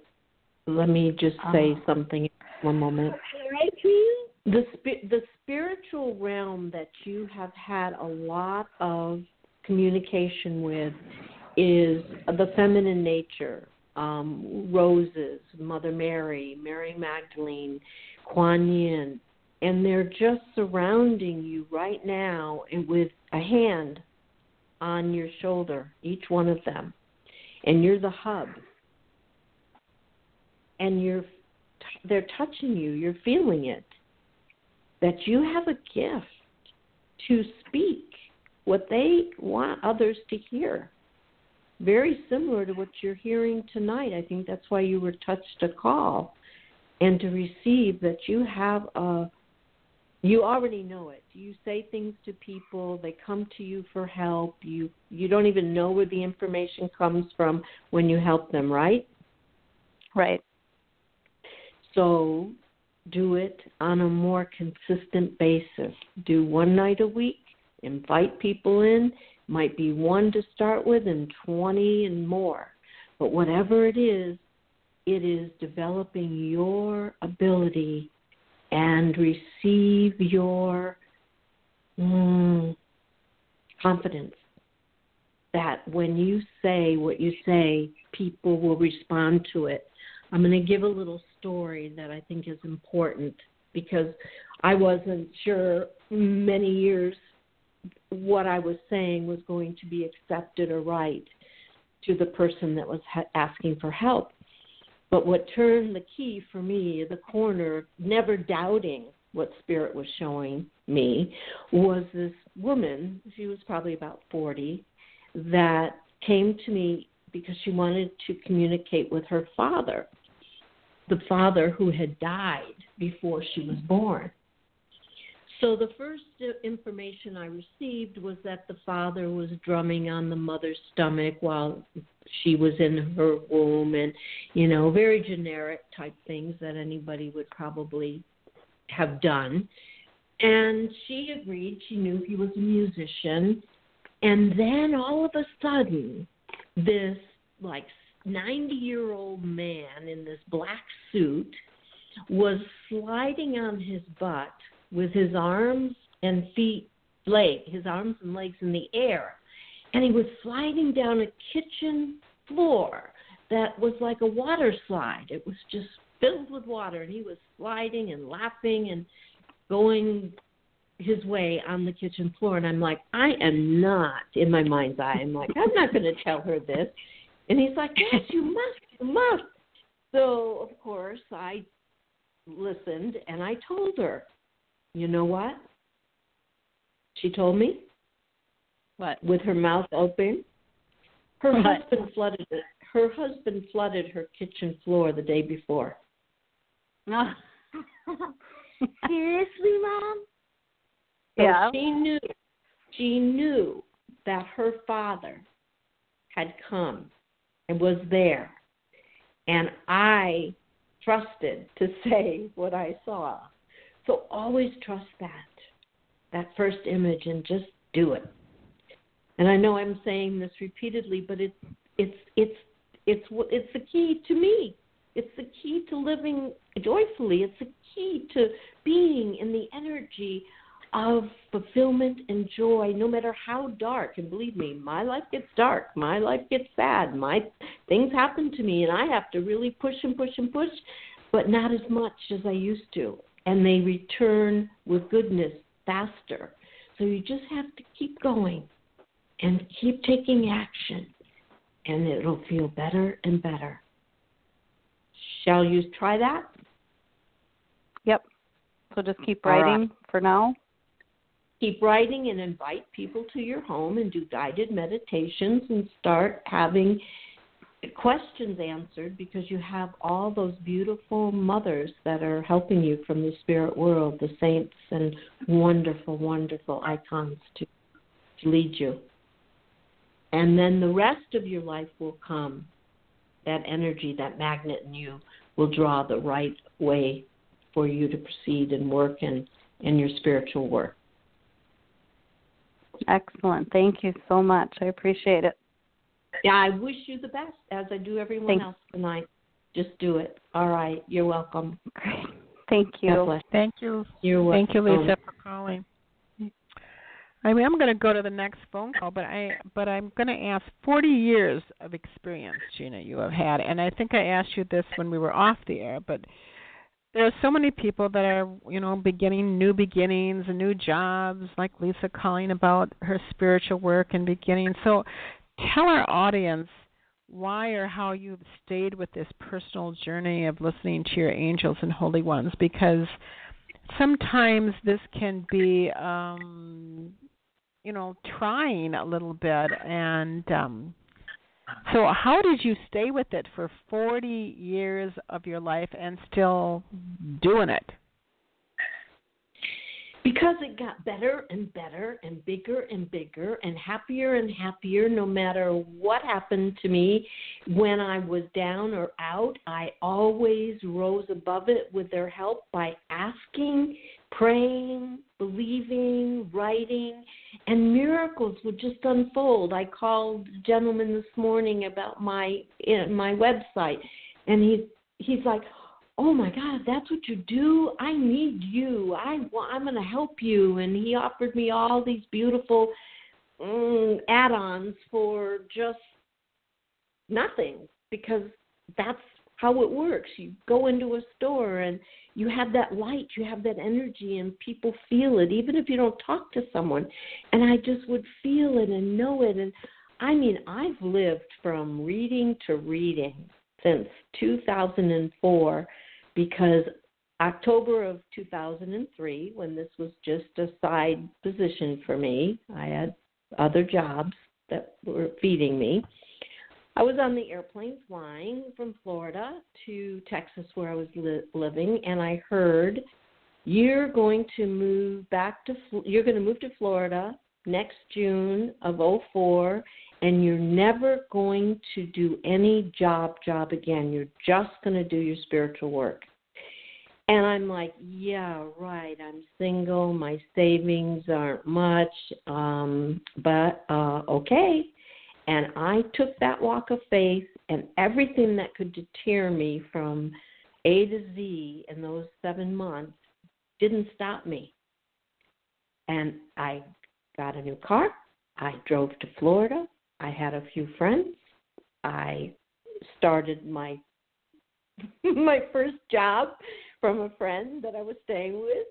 Let me just say Uh. something one moment. The spi- the spiritual realm that you have had a lot of communication with is the feminine nature. Um, roses, Mother Mary, Mary Magdalene, Kuan Yin, and they're just surrounding you right now with a hand on your shoulder, each one of them, and you're the hub. And you're they're touching you. You're feeling it. That you have a gift to speak what they want others to hear. Very similar to what you're hearing tonight. I think that's why you were touched to call and to receive that you have a you already know it. You say things to people, they come to you for help. You you don't even know where the information comes from when you help them, right? Right. So do it on a more consistent basis. Do one night a week, invite people in, might be one to start with and 20 and more. But whatever it is, it is developing your ability and receive your mm, confidence that when you say what you say, people will respond to it. I'm going to give a little story that I think is important because I wasn't sure many years what I was saying was going to be accepted or right to the person that was ha- asking for help. But what turned the key for me, the corner, never doubting what Spirit was showing me, was this woman, she was probably about 40, that came to me because she wanted to communicate with her father, the father who had died before she was born. So the first information I received was that the father was drumming on the mother's stomach while she was in her womb and you know very generic type things that anybody would probably have done and she agreed she knew he was a musician and then all of a sudden this like 90 year old man in this black suit was sliding on his butt with his arms and feet, leg, his arms and legs in the air. And he was sliding down a kitchen floor that was like a water slide. It was just filled with water, and he was sliding and laughing and going his way on the kitchen floor. And I'm like, I am not, in my mind's eye, I'm like, I'm not going to tell her this. And he's like, Yes, you must, you must. So, of course, I listened and I told her. You know what? She told me. What? With her mouth open. Her what? husband flooded it. Her husband flooded her kitchen floor the day before. No. Seriously, mom? So yeah. She knew. She knew that her father had come and was there, and I trusted to say what I saw. So always trust that, that first image, and just do it. And I know I'm saying this repeatedly, but it's it's it's it's it's the key to me. It's the key to living joyfully. It's the key to being in the energy of fulfillment and joy, no matter how dark. And believe me, my life gets dark. My life gets sad. My things happen to me, and I have to really push and push and push, but not as much as I used to and they return with goodness faster. So you just have to keep going and keep taking action, and it'll feel better and better. Shall you try that? Yep. So just keep writing right. for now. Keep writing and invite people to your home and do guided meditations and start having questions answered because you have all those beautiful mothers that are helping you from the spirit world, the saints and wonderful, wonderful icons to, to lead you. And then the rest of your life will come. That energy, that magnet in you will draw the right way for you to proceed and work in, in your spiritual work. Excellent. Thank you so much. I appreciate it. Yeah, I wish you the best, as I do everyone Thanks. else tonight. Just do it. All right. You're welcome. Great. Thank you. Thank you. You're welcome. Thank you, Lisa, for calling. I mean, I'm going to go to the next phone call, but I but I'm going to ask 40 years of experience, Gina, you have had, and I think I asked you this when we were off the air, but there are so many people that are, you know, beginning new beginnings and new jobs, like Lisa calling about her spiritual work and beginning. So, tell our audience why or how you've stayed with this personal journey of listening to your angels and holy ones because sometimes this can be um you know trying a little bit and um so how did you stay with it for 40 years of your life and still doing it because it got better and better and bigger and bigger and happier and happier no matter what happened to me when I was down or out. I always rose above it with their help by asking, praying, believing, writing, and miracles would just unfold. I called a gentleman this morning about my eh, my website and he's he's like oh my god that's what you do? I need you. I i'm going to help you. And he offered me all these beautiful mm, add-ons for just nothing because that's how it works. You go into a store and you have that light you have that energy and people feel it even if you don't talk to someone. And i just would feel it and know it. And i mean i've lived from reading to reading since 2004 because October of 2003, when this was just a side position for me, I had other jobs that were feeding me. I was on the airplane flying from Florida to Texas, where I was li- living, and I heard you're going to move back to you're going to move to Florida next June of 04 and you're never going to do any job job again. You're just going to do your spiritual work. And I'm like, yeah, right. I'm single. My savings aren't much, um, but uh, okay. And I took that walk of faith, and everything that could deter me from A to Z in those seven months didn't stop me. And I got a new car. I drove to Florida. I had a few friends. I started my my first job from a friend that I was staying with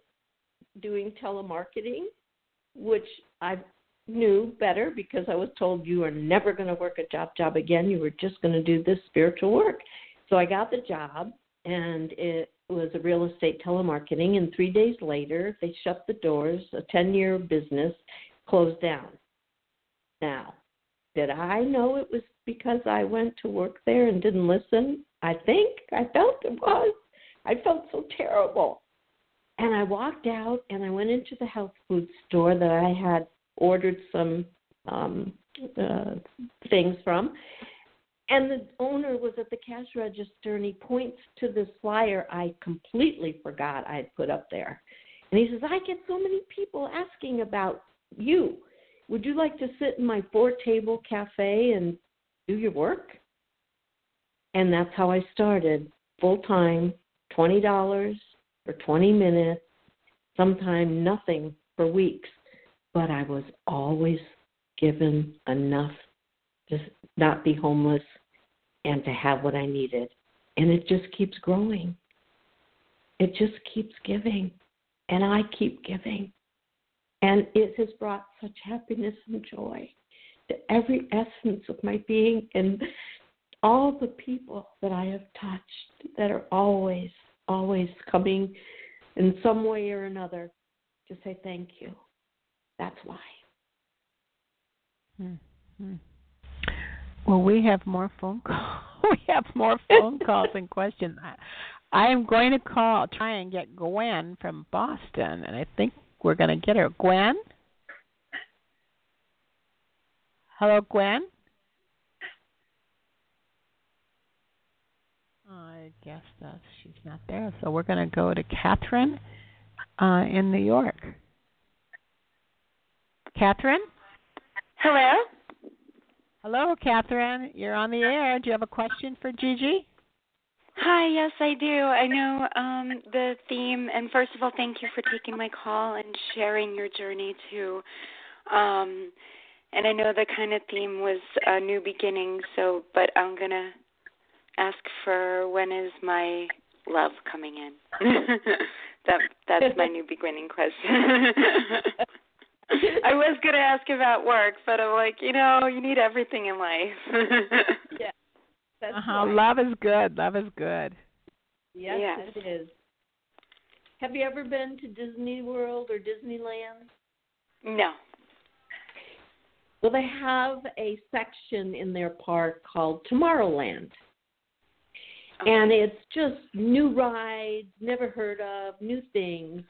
doing telemarketing, which I knew better because I was told you are never going to work a job job again. You were just going to do this spiritual work. So I got the job and it was a real estate telemarketing and 3 days later they shut the doors. A 10-year business closed down. Now, did I know it was because I went to work there and didn't listen? I think I felt it was. I felt so terrible. And I walked out and I went into the health food store that I had ordered some um uh things from. And the owner was at the cash register and he points to this flyer I completely forgot I had put up there. And he says, I get so many people asking about you would you like to sit in my four table cafe and do your work? And that's how I started full time, $20 for 20 minutes, sometimes nothing for weeks. But I was always given enough to not be homeless and to have what I needed. And it just keeps growing. It just keeps giving. And I keep giving. And it has brought such happiness and joy to every essence of my being and all the people that I have touched that are always, always coming in some way or another to say thank you. That's why. Mm-hmm. Well, we have more phone calls. we have more phone calls and questions. I, I am going to call, try and get Gwen from Boston, and I think we're going to get her. Gwen? Hello, Gwen? I guess that she's not there. So we're going to go to Catherine uh, in New York. Catherine? Hello? Hello, Catherine. You're on the air. Do you have a question for Gigi? Hi, yes, I do. I know um, the theme, and first of all, thank you for taking my call and sharing your journey too. Um, and I know the kind of theme was a new beginning, so but I'm gonna ask for when is my love coming in? that that's my new beginning question. I was gonna ask about work, but I'm like, you know, you need everything in life. yeah. That's uh-huh. right. Love is good. Love is good. Yes, Yes. it is. Have you ever been to Disney World or Disneyland? no. Well, they have a section in their park called Tomorrowland. And it's just new rides, never heard of, new things.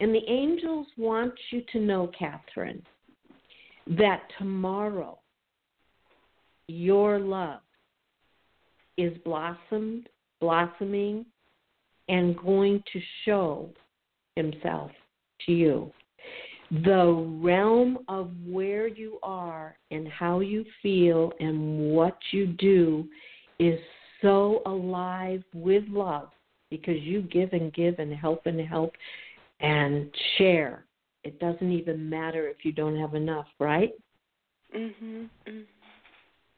And the angels want you to know, Catherine, that tomorrow your love is blossomed, blossoming, and going to show himself to you. The realm of where you are and how you feel and what you do is so alive with love because you give and give and help and help and share. It doesn't even matter if you don't have enough, right? Mhm. mhm.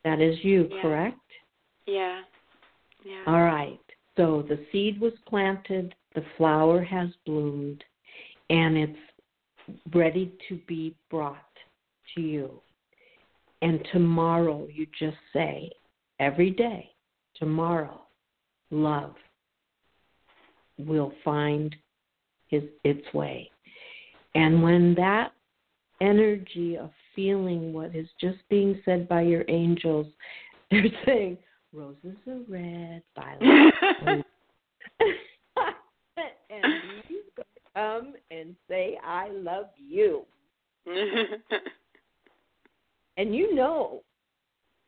That is you, Yeah. correct? Yeah. Yeah. All right. So the seed was planted, the flower has bloomed, and it's ready to be brought to you. And tomorrow you just say, every day, tomorrow, love will find his its way. And when that energy of feeling what is just being said by your angels, they're saying, Roses are red, violets are and he's going to come and say, I love you. And you know,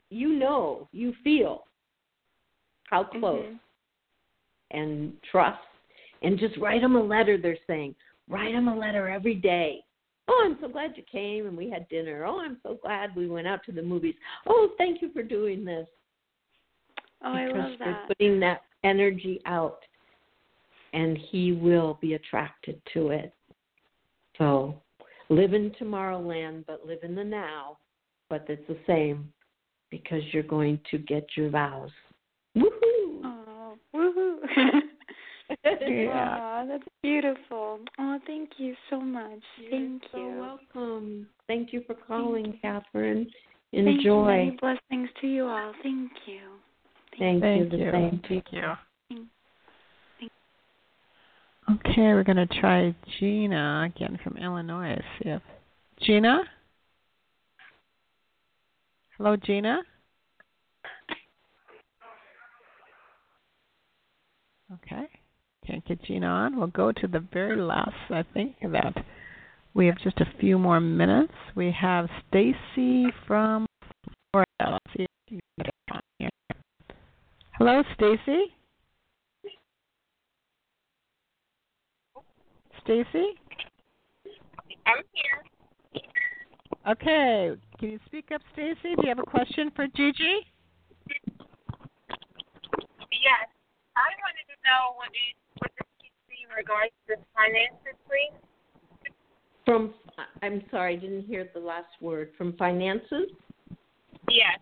you know, you feel how close Mhm. and trust. And just write them a letter, they're saying. Write them a letter every day. Oh, I'm so glad you came and we had dinner. Oh, I'm so glad we went out to the movies. Oh, thank you for doing this. Oh, I because love you're that. putting that energy out and he will be attracted to it. So live in Tomorrowland, but live in the now. But it's the same because you're going to get your vows. Woohoo! Yeah. Aw, that's beautiful. Oh, thank you so much. Thank so you. welcome. Thank you for calling, Catherine. Thank you. Enjoy. Many blessings to you all. Thank you. Thank, Thank you. The you. same. Thank you. Thank- Okay, we're going to try Gina again from Illinois. See if Gina. Hello, Gina. Okay, can't get Gina on. We'll go to the very last. I think that we have just a few more minutes. We have Stacy from Florida. Let's see if you can get on here. Hello, Stacy. Stacy? I'm here. Okay. Can you speak up, Stacy? Do you have a question for Gigi? Yes. I wanted to know what you what the teaching in regards to finances, please. From I'm sorry, I didn't hear the last word. From finances? Yes.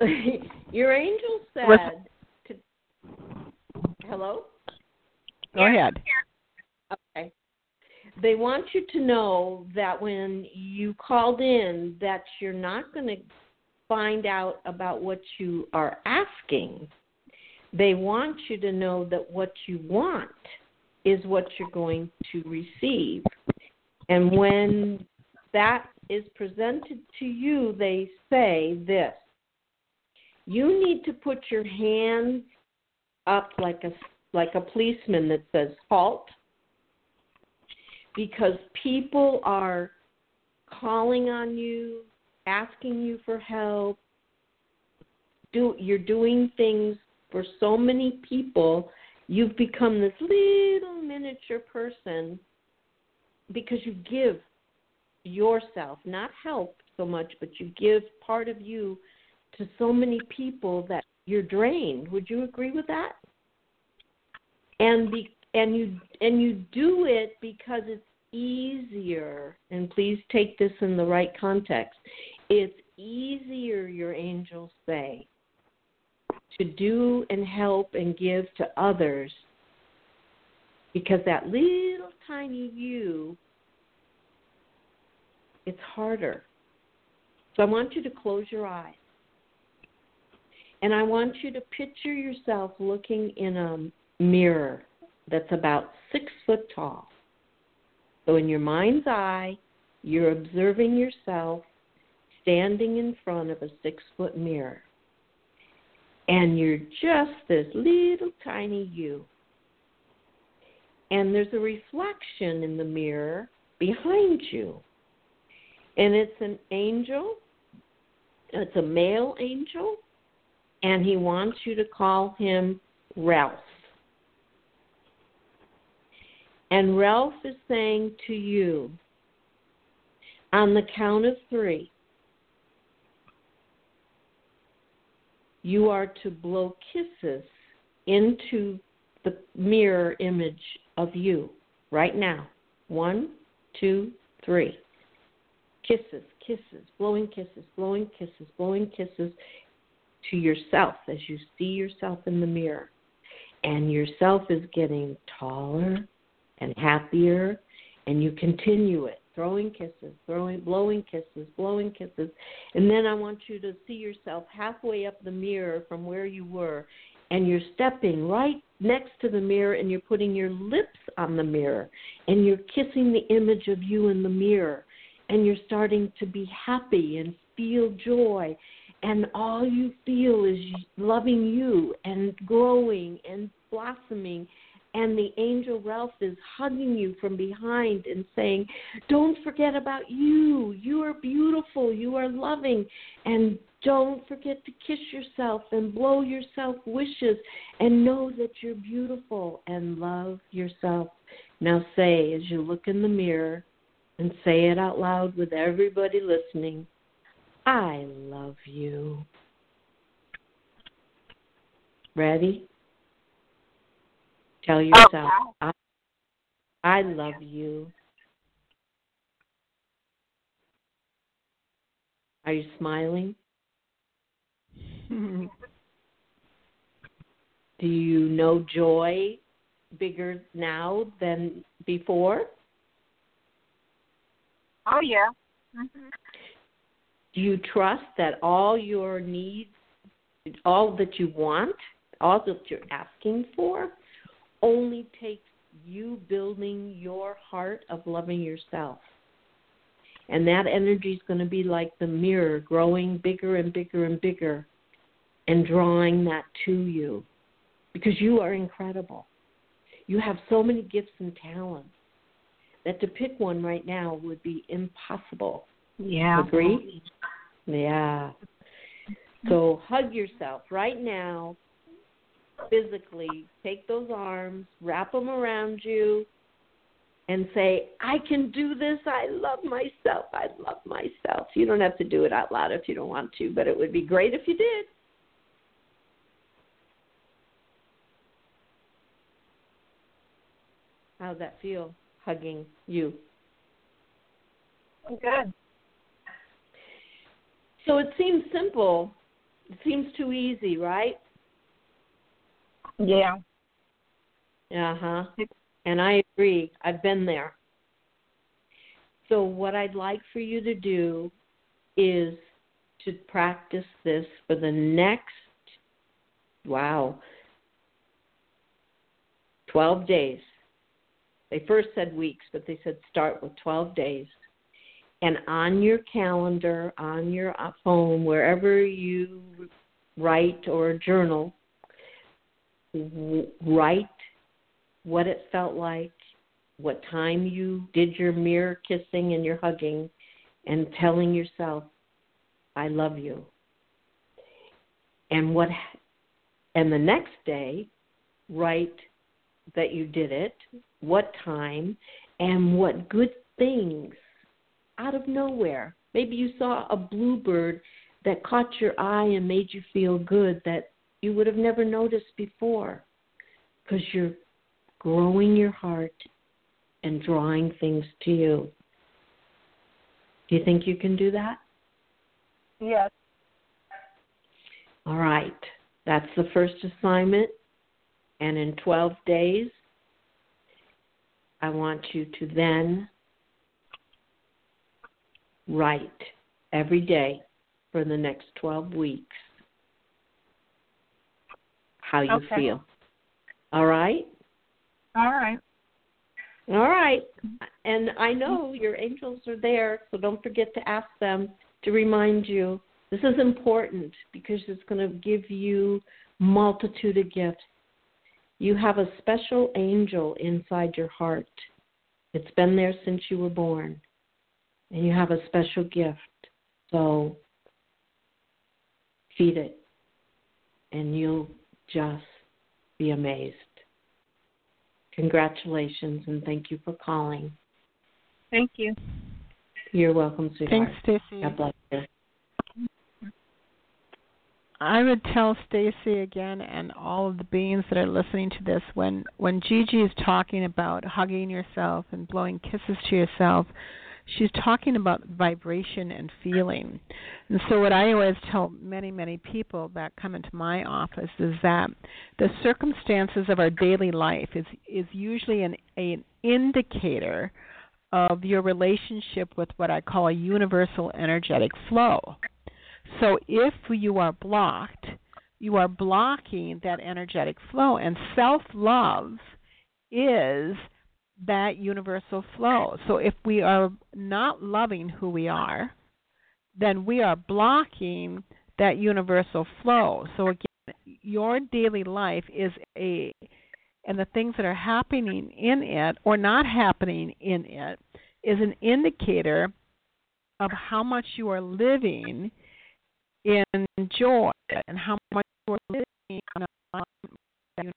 Your angel said Listen. to Hello? Go ahead. Okay. They want you to know that when you called in that you're not going to find out about what you are asking. They want you to know that what you want is what you're going to receive. And when that is presented to you, they say this. You need to put your hands up like a like a policeman that says halt because people are calling on you, asking you for help. Do you're doing things for so many people, you've become this little miniature person because you give yourself, not help so much, but you give part of you to so many people that you're drained. Would you agree with that? And be, and you and you do it because it's easier. And please take this in the right context. It's easier, your angels say, to do and help and give to others because that little tiny you it's harder. So I want you to close your eyes. And I want you to picture yourself looking in a mirror that's about six foot tall. So in your mind's eye, you're observing yourself standing in front of a six foot mirror. And you're just this little tiny you. and there's a reflection in the mirror behind you. And it's an angel, it's a male angel, and he wants you to call him Ralph. And Ralph is saying to you, on the count of three, you are to blow kisses into the mirror image of you right now. One, two, three. Kisses, kisses, blowing kisses, blowing kisses, blowing kisses to yourself as you see yourself in the mirror. And yourself is getting taller and happier, and you continue it throwing kisses, throwing, blowing kisses, blowing kisses. And then I want you to see yourself halfway up the mirror from where you were, and you're stepping right next to the mirror and you're putting your lips on the mirror and you're kissing the image of you in the mirror and you're starting to be happy and feel joy and all you feel is loving you and growing and blossoming and the angel Ralph is hugging you from behind and saying, Don't forget about you. You are beautiful. You are loving. And don't forget to kiss yourself and blow yourself wishes and know that you're beautiful and love yourself. Now say, as you look in the mirror, and say it out loud with everybody listening I love you. Ready? Tell yourself, okay. I, I love you. Are you smiling? Do you know joy bigger now than before? Oh, yeah. Mm-hmm. Do you trust that all your needs, all that you want, all that you're asking for, only takes you building your heart of loving yourself. And that energy is going to be like the mirror, growing bigger and bigger and bigger, and drawing that to you. Because you are incredible. You have so many gifts and talents that to pick one right now would be impossible. Yeah. Agree? Yeah. So hug yourself right now physically take those arms, wrap them around you, and say, I can do this. I love myself. I love myself. You don't have to do it out loud if you don't want to, but it would be great if you did. How's that feel, hugging you? Good. So it seems simple. It seems too easy, right? Yeah. Uh huh. And I agree. I've been there. So, what I'd like for you to do is to practice this for the next, wow, 12 days. They first said weeks, but they said start with 12 days. And on your calendar, on your phone, wherever you write or journal, write what it felt like, what time you did your mirror kissing and your hugging, and telling yourself, I love you. And what and the next day, write that you did it, what time, and what good things out of nowhere. Maybe you saw a bluebird that caught your eye and made you feel good that you would have never noticed before because you're growing your heart and drawing things to you. Do you think you can do that? Yes. All right. That's the first assignment. And in 12 days, I want you to then write every day for the next 12 weeks how you okay. feel. All right? All right. All right. And I know your angels are there, so don't forget to ask them to remind you. This is important because it's going to give you multitude of gifts. You have a special angel inside your heart. It's been there since you were born. And you have a special gift. So feed it. And you'll just be amazed. Congratulations and thank you for calling. Thank you. You're welcome, sweetheart. Thanks, Stacy. God bless you. I would tell Stacy again and all of the beings that are listening to this when when Gigi is talking about hugging yourself and blowing kisses to yourself, she's talking about vibration and feeling. And so what I always tell many many people that come into my office is that the circumstances of our daily life is is usually an an indicator of your relationship with what I call a universal energetic flow. So if you are blocked, you are blocking that energetic flow. And self love is that universal flow. So if we are not loving who we are, then we are blocking that universal flow. So again, your daily life is a and the things that are happening in it or not happening in it is an indicator of how much you are living in joy and how much you are living on a passion.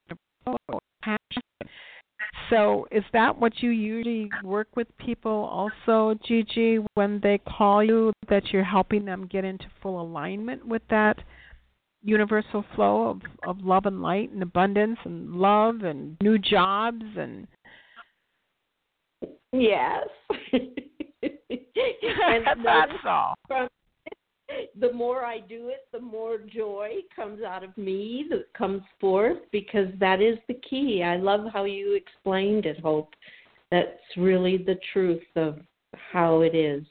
So, is that what you usually work with people also, Gigi, when they call you, that you're helping them get into full alignment with that universal flow of, of love and light and abundance and love and new jobs and Yes. and That's all. From, the more I do it, the more joy comes out of me that comes forth because that is the key. I love how you explained it, Hope. That's really the truth of how it is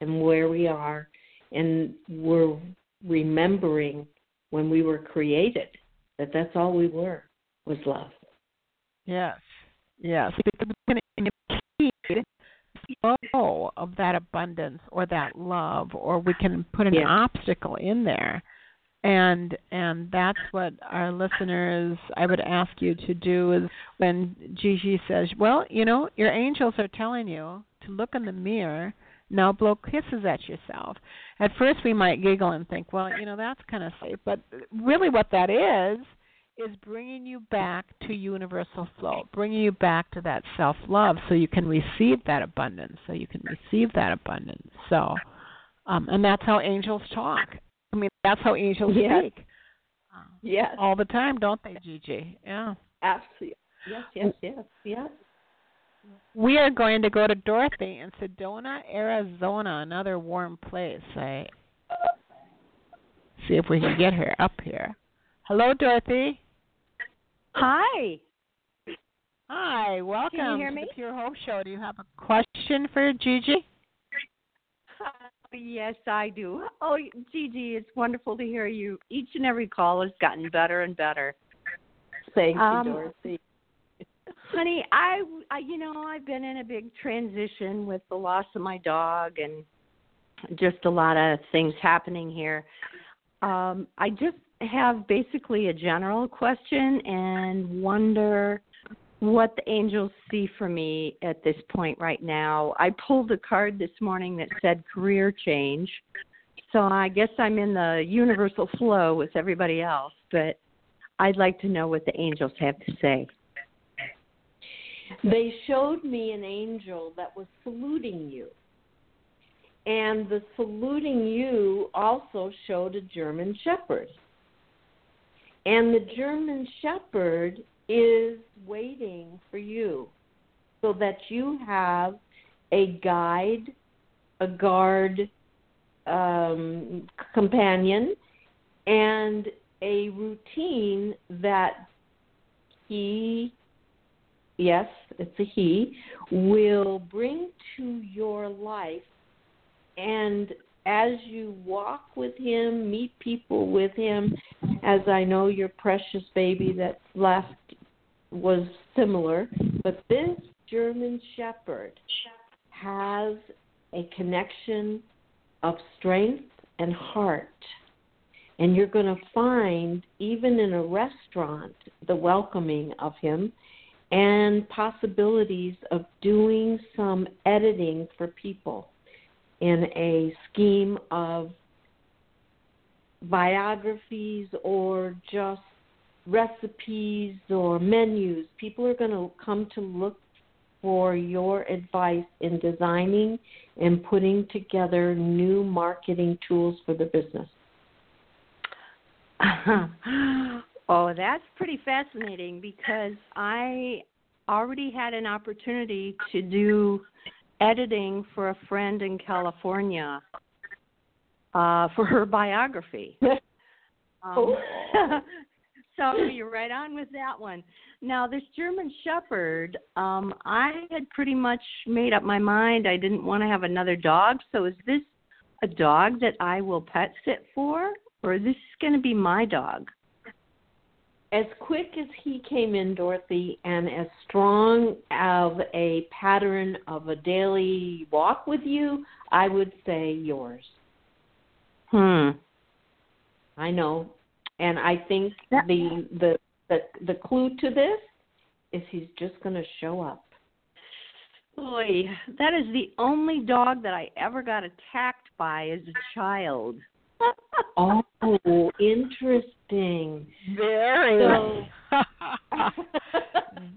and where we are. And we're remembering when we were created that that's all we were was love. Yes. Yes. Because flow of that abundance or that love or we can put an Yeah. obstacle in there. And and that's what our listeners i would ask you to do is when gigi says well you know your angels are telling you to look in the mirror. Now blow kisses at yourself. At first we might giggle and think well you know that's kind of safe. But really what that is is bringing you back to universal flow, bringing you back to that self love so you can receive that abundance, so you can receive that abundance. So, um, and that's how angels talk. I mean, that's how angels Yes. speak Yes. all the time, don't they, Gigi? Yeah. Absolutely. Yes, yes, yes, yes. We are going to go to Dorothy in Sedona, Arizona, another warm place. I see if we can get her up here. Hello, Dorothy. Hi. Hi, welcome Can you hear to me? the Pure Hope Show. Do you have a question for Gigi? Yes, I do. Oh, Gigi, it's wonderful to hear you. Each and every call has gotten better and better. Thank you, Um, Dorothy. Honey, I, I, you know, I've been in a big transition with the loss of my dog and just a lot of things happening here. Um, I just have basically a general question and wonder what the angels see for me at this point right now. I pulled a card this morning that said career change. So I guess I'm in the universal flow with everybody else, but I'd like to know what the angels have to say. They showed me an angel that was saluting you. And the saluting you also showed a German shepherd. And the German shepherd is waiting for you so that you have a guide, a guard, um, companion, and a routine that he yes, it's a he, will bring to your life. And as you walk with him, meet people with him, as I know your precious baby that left was similar, but this German Shepherd has a connection of strength and heart. And you're going to find, even in a restaurant, the welcoming of him and possibilities of doing some editing for people in a scheme of biographies or just recipes or menus. People are going to come to look for your advice in designing and putting together new marketing tools for the business. oh, that's pretty fascinating because I already had an opportunity to do editing for a friend in California uh, for her biography. um, so you're right on with that one. Now, this German Shepherd, um, I had pretty much made up my mind. I didn't want to have another dog. So, is this a dog that I will pet sit for, or is this going to be my dog? As quick as he came in, Dorothy, and as strong of a pattern of a daily walk with you, I would say yours. Hmm. I know, and I think the the the the clue to this is he's just going to show up. Boy, that is the only dog that I ever got attacked by as a child. Oh, interesting. Very. So,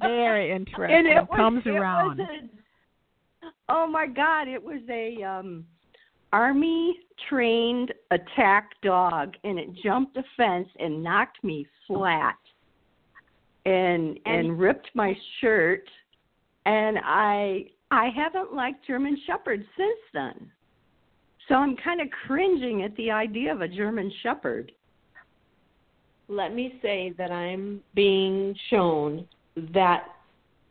very interesting. And it comes was, around. It was a, oh my God! It was a um army trained attack dog, and it jumped a fence and knocked me flat, and and ripped my shirt, and I I haven't liked German Shepherds since then. So I'm kind of cringing at the idea of a German Shepherd. Let me say that I'm being shown that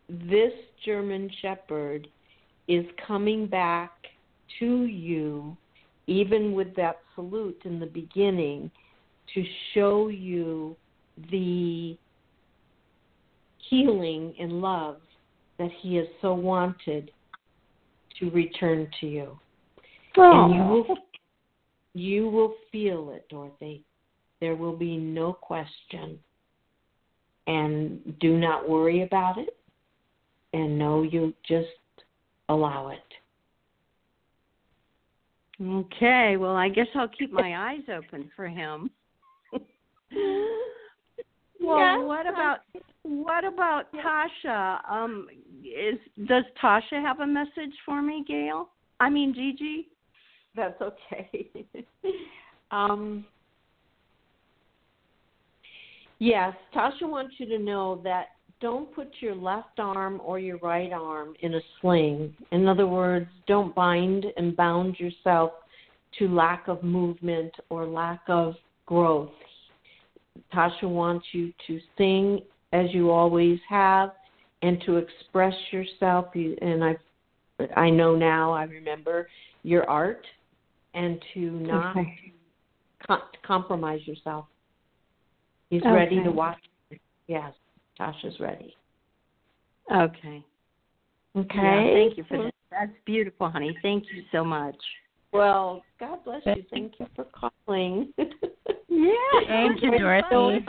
this German Shepherd is coming back to you, even with that salute in the beginning, to show you the healing and love that he has so wanted to return to you. And you will you will feel it, Dorothy. There will be no question. And do not worry about it. And know you just allow it. Okay, well, I guess I'll keep my eyes open for him. well, Yeah. what about what about Tasha? Um, is does Tasha have a message for me, Gail? I mean, Gigi. That's okay. um, yes, Tasha wants you to know that don't put your left arm or your right arm in a sling. In other words, don't bind and bound yourself to lack of movement or lack of growth. Tasha wants you to sing as you always have and to express yourself. And I, I know now, I remember your art and to not Okay. com- compromise yourself. He's Okay. ready to watch. Yes, Tasha's ready. Okay. Okay. Yeah, thank you for that. That's beautiful, honey. Thank you so much. Well, God bless you. Thank you for calling. Yeah. Thank you, Thanks for Dorothy.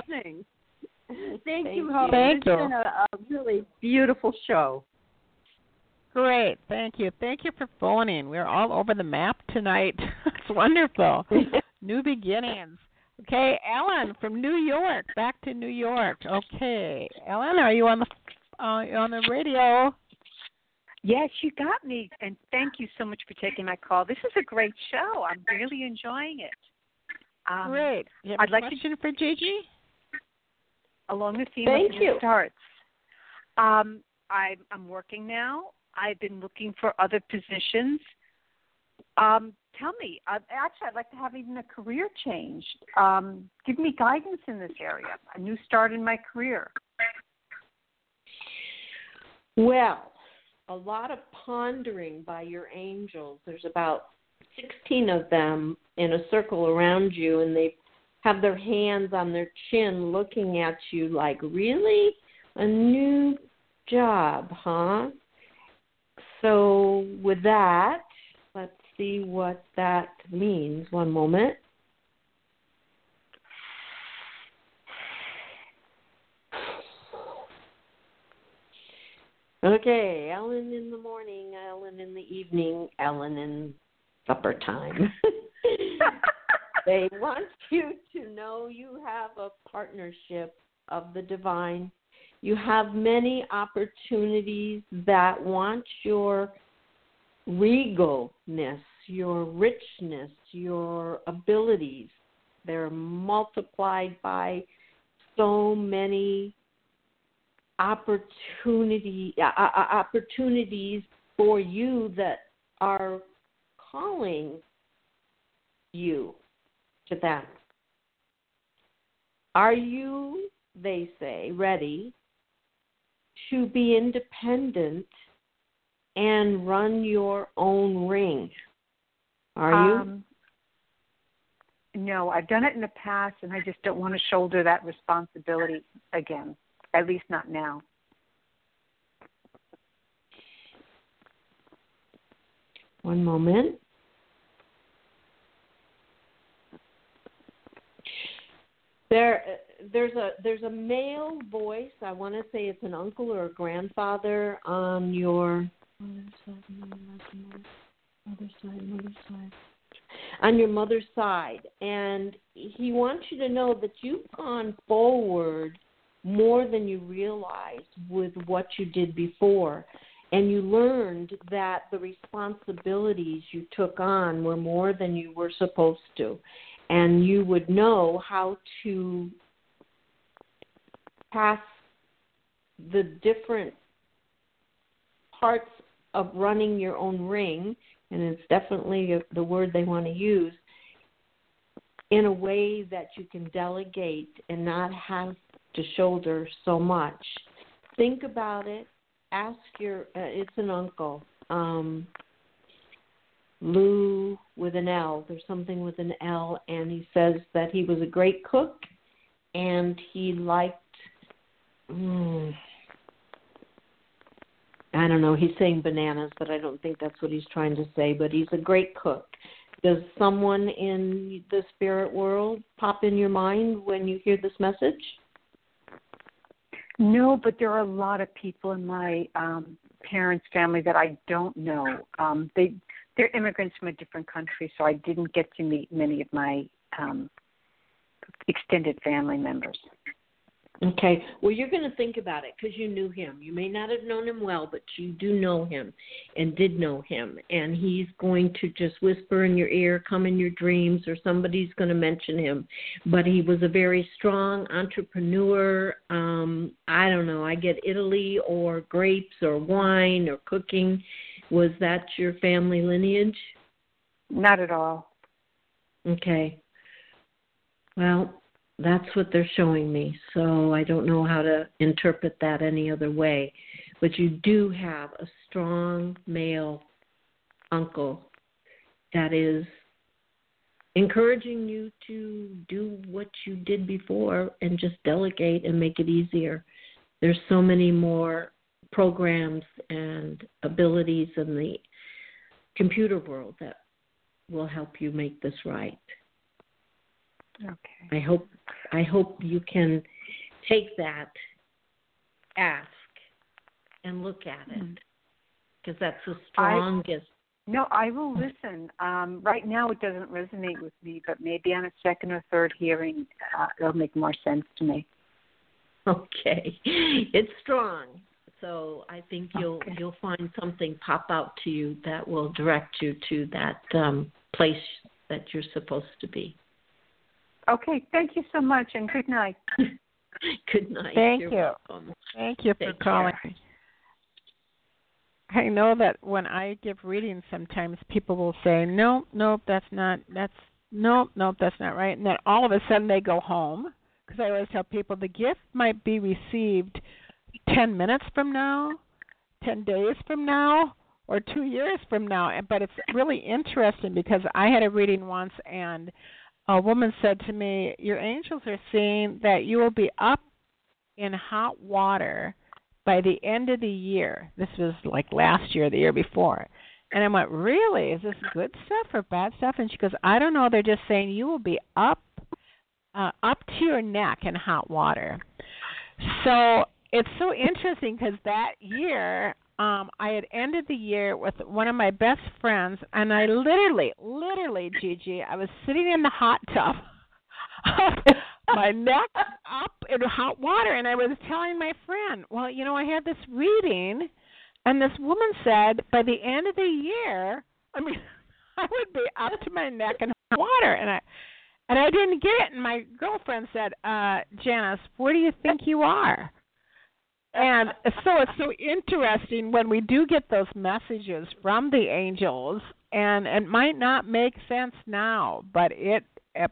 Thank, Thank you, you. Hope. Thank it's you. been a, a really beautiful show. Great. Thank you. Thank you for phoning. We're all over the map tonight. it's wonderful. New beginnings. Okay, Ellen from New York. Back to New York. Okay, Ellen, are you on the uh, on the radio? Yes, you got me, and thank you so much for taking my call. This is a great show. I'm really enjoying it. Um, Great. You have I'd a like to question for Gigi? along the theme Thank of you. starts. Um, I'm, I'm working now. I've been looking for other positions. Um, tell me, uh, actually, I'd like to have even a career change. Um, give me guidance in this area, a new start in my career. Well, a lot of pondering by your angels. There's about 16 of them in a circle around you, and they have their hands on their chin looking at you like, Really? A new job, huh? So, with that, let's see what that means. One moment. Okay, Ellen in the morning, Ellen in the evening, Ellen in supper time. they want you to know you have a partnership of the divine you have many opportunities that want your regalness, your richness, your abilities. They're multiplied by so many opportunity uh, uh, uh, opportunities for you that are calling you to them. Are you, they say, ready to be independent and run your own ring? Are you? Um, no, I've done it in the past, and I just don't want to shoulder that responsibility again. At least not now. One moment. There, there's a there's a male voice. I want to say it's an uncle or a grandfather on your mother's side, mother's side, on your mother's side, and he wants you to know that you've gone forward more than you realized with what you did before. And you learned that the responsibilities you took on were more than you were supposed to. And you would know how to pass the different parts of running your own ring, and it's definitely the word they want to use, in a way that you can delegate and not have to shoulder so much. Think about it. Ask your. Uh, it's an uncle. Um, Lou with an L. There's something with an L, and he says that he was a great cook, and he liked. Mm, I don't know. He's saying bananas, but I don't think that's what he's trying to say. But he's a great cook. Does someone in the spirit world pop in your mind when you hear this message? No, but there are a lot of people in my um parents' family that I don't know. Um they they're immigrants from a different country, so I didn't get to meet many of my um extended family members. Okay. Well, you're going to think about it because you knew him. You may not have known him well, but you do know him and did know him. And he's going to just whisper in your ear, come in your dreams, or somebody's going to mention him. But he was a very strong entrepreneur. Um, I don't know. I get Italy or grapes or wine or cooking. Was that your family lineage? Not at all. Okay. Well, that's what they're showing me. So I don't know how to interpret that any other way. But you do have a strong male uncle that is encouraging you to do what you did before and just delegate and make it easier. There's so many more programs and abilities in the computer world that will help you make this right. Okay. I hope I hope you can take that ask and look at it because that's the strongest. I, no, I will listen. Um, right now, it doesn't resonate with me, but maybe on a second or third hearing, uh, it'll make more sense to me. Okay, it's strong, so I think you'll okay. you'll find something pop out to you that will direct you to that um, place that you're supposed to be. Okay, thank you so much, and good night. good night. Thank You're you. welcome. Thank you for Take calling. care. I know that when I give readings, sometimes people will say, "Nope, nope, that's not. That's nope, nope, that's not right," and then all of a sudden they go home. Because I always tell people the gift might be received ten minutes from now, ten days from now, or two years from now. And But it's really interesting because I had a reading once and a woman said to me, Your angels are saying that you will be up in hot water by the end of the year. This was like last year, the year before. And I went, Really? Is this good stuff or bad stuff? And she goes, I don't know. They're just saying you will be up uh, up to your neck in hot water. So it's so interesting because that year um I had ended the year with one of my best friends and I literally literally Gigi I was sitting in the hot tub my neck up in hot water and I was telling my friend well you know I had this reading and this woman said by the end of the year I mean I would be up to my neck in hot water. And I and I didn't get it and my girlfriend said uh Janice where do you think you are and so it's so interesting when we do get those messages from the angels and it might not make sense now but it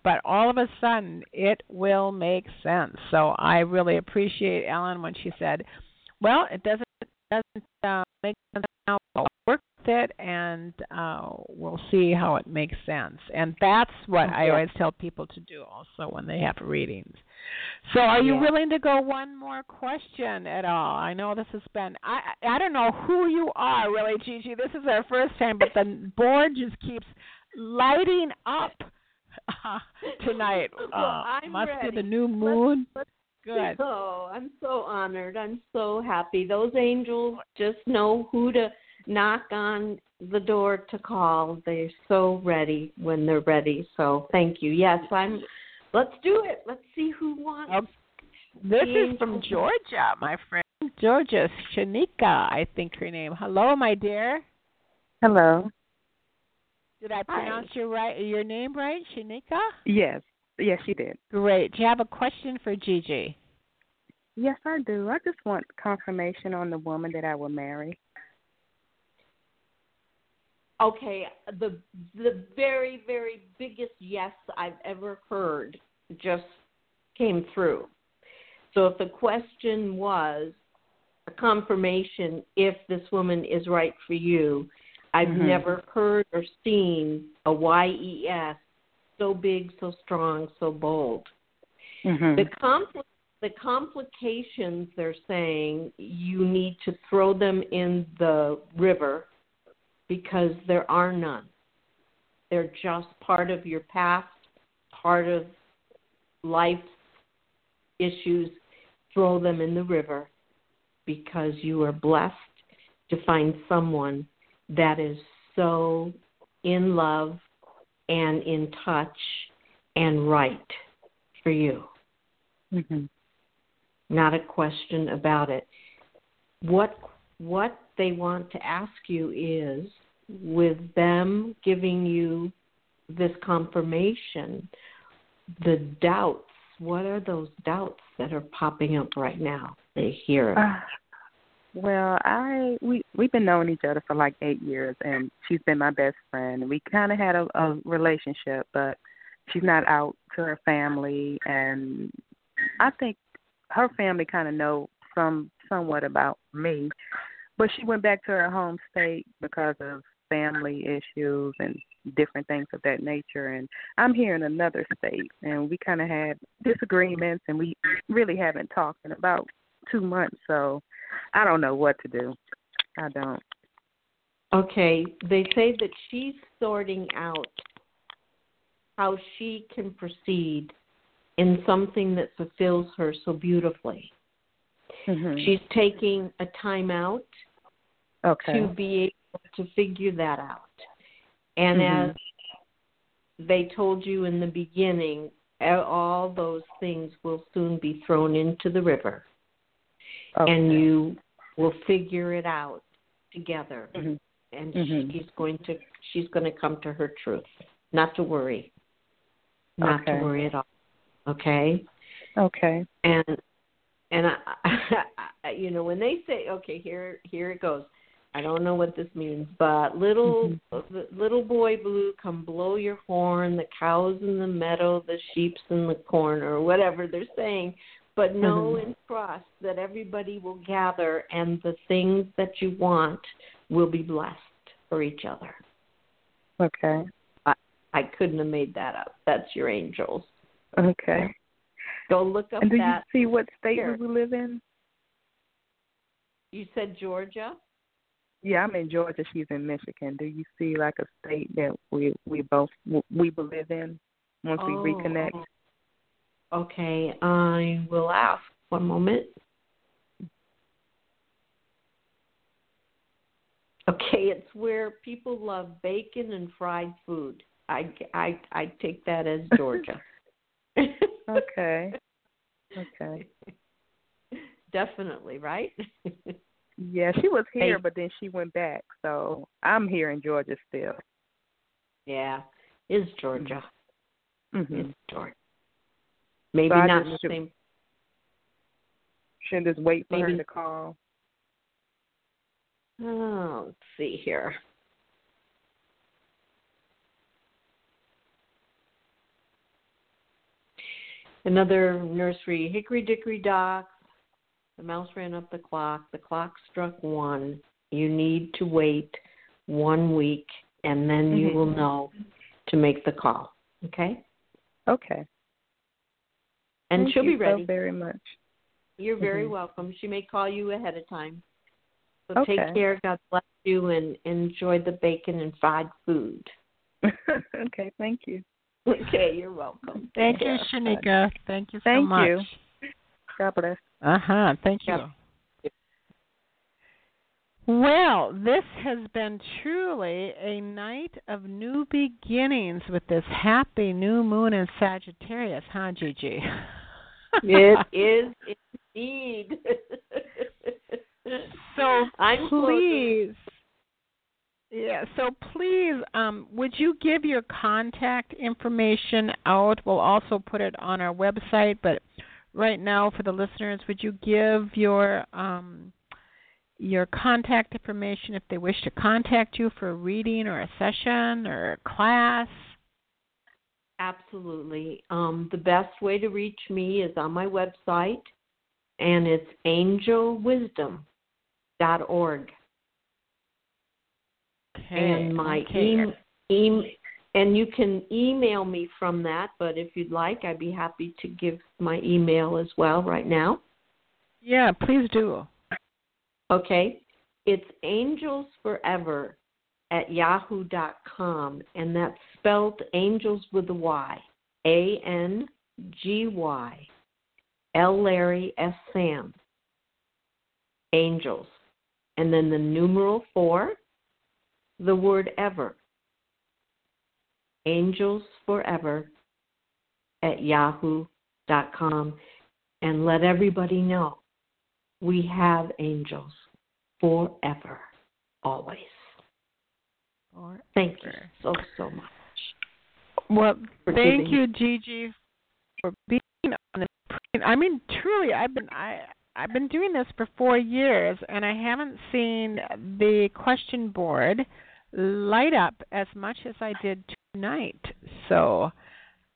but all of a sudden it will make sense. So i really appreciate ellen when she said well it doesn't doesn't uh, make sense now it and uh we'll see how it makes sense and that's what i always tell people to do also when they have readings so, are you Yeah. willing to go one more question at all? I know this has been I I don't know who you are really, Gigi. This is our first time, but the board just keeps lighting up uh, tonight. Uh, must ready. be the new Let's- moon. let's- Good. Oh, I'm so honored. I'm so happy. Those angels just know who to knock on the door to call. They're so ready when they're ready. So thank you. Yes, I'm. Let's do it. Let's see who wants. Um, this the is from. Georgia, my friend. Georgia Shanika, I think her name. Hello, my dear. Hello. Did I pronounce your right your name right, Shanika? Yes. Yes, you did. Great. Do you have a question for Gigi? Yes, I do. I just want confirmation on the woman that I will marry. Okay, the the very very biggest yes I've ever heard just came through. So if the question was a confirmation if this woman is right for you, I've Mhm. never heard or seen a YES so big, so strong, so bold. Mhm. The compli- the complications they're saying you need to throw them in the river because there are none. They're just part of your past, part of life's issues. Throw them in the river because you are blessed to find someone that is so in love and in touch and right for you. Mhm. Not a question about it. What what they want to ask you is with them giving you this confirmation, the doubts, what are those doubts that are popping up right now? They hear. Uh, well, I we we've been knowing each other for like eight years, and she's been my best friend. We kind of had a, a relationship, but she's not out to her family, and I think her family kind of know some somewhat about me, but she went back to her home state because of family issues and different things of that nature and I'm here in another state and we kind of had disagreements and we really haven't talked in about 2 months so I don't know what to do. I don't. Okay, they say that she's sorting out how she can proceed in something that fulfills her so beautifully. Mhm. She's taking a time out Okay. to be able to figure that out. And Mhm. as they told you in the beginning, all those things will soon be thrown into the river. And you will figure it out together. Mhm. And Mhm. she's going to she's going to come to her truth. Not to worry. Not Okay. to worry at all. Okay? Okay. and and I, I you know when they say okay here here it goes i don't know what this means but little the little boy blue come blow your horn the cows in the meadow the sheep's in the corn or whatever they're saying but know Mhm. and trust that everybody will gather and the things that you want will be blessed for each other Okay. i i couldn't have made that up that's your angels Okay. Go look up and do that. you see what state here. we live in? You said Georgia. Yeah, I'm in Georgia. She's in Michigan. Do you see like a state that we we both we believe in once oh, we reconnect? Oh, oh. Okay, I will ask. One moment. Okay, it's where people love bacon and fried food. I I I take that as Georgia. okay. Okay. Definitely, right? yeah, she was here, Hey. but then she went back. So I'm here in Georgia still. yeah, is Georgia. Mm-hmm. It's Georgia. Maybe So not the should- same. Should just wait for her to call. Oh, let's see here. Another nursery, Hickory Dickory Dock. The mouse ran up the clock. The clock struck one. You need to wait one week, and then you Mhm. will know to make the call. Okay? Okay. And Thank she'll you be ready. so very much. You're very Mhm. welcome. She may call you ahead of time. So Okay. take care. God bless you, and enjoy the bacon and fried food. okay, thank you. Okay, you're welcome. Thank you, Yeah. Shanika. Thank you so Thank much. you. God bless. Uh huh. Thank you. Yep. Well, this has been truly a night of new beginnings with this happy new moon in Sagittarius, huh, Gigi? It is indeed. So I'm please, yeah. So please, um, would you give your contact information out? We'll also put it on our website, but right now for the listeners, would you give your um, your contact information if they wish to contact you for a reading or a session or a class? Absolutely. Um, the best way to reach me is on my website, and it's angelwisdom.org. and my okay. E- em and you can email me from that. But if you'd like, I'd be happy to give my email as well right now. Yeah, please do. Okay, it's angels forever at yahoo.com, and that's spelled angels with a Y, A N G Y, L Larry S Sam, angels, and then the numeral four, the word ever, angels forever at yahoo.com, and let everybody know we have angels forever, always. Thank you so, so much. Well, thank you, Gigi, for being on the. I mean, truly, I've been I I've been doing this for four years, and I haven't seen the question board light up as much as I did tonight. So,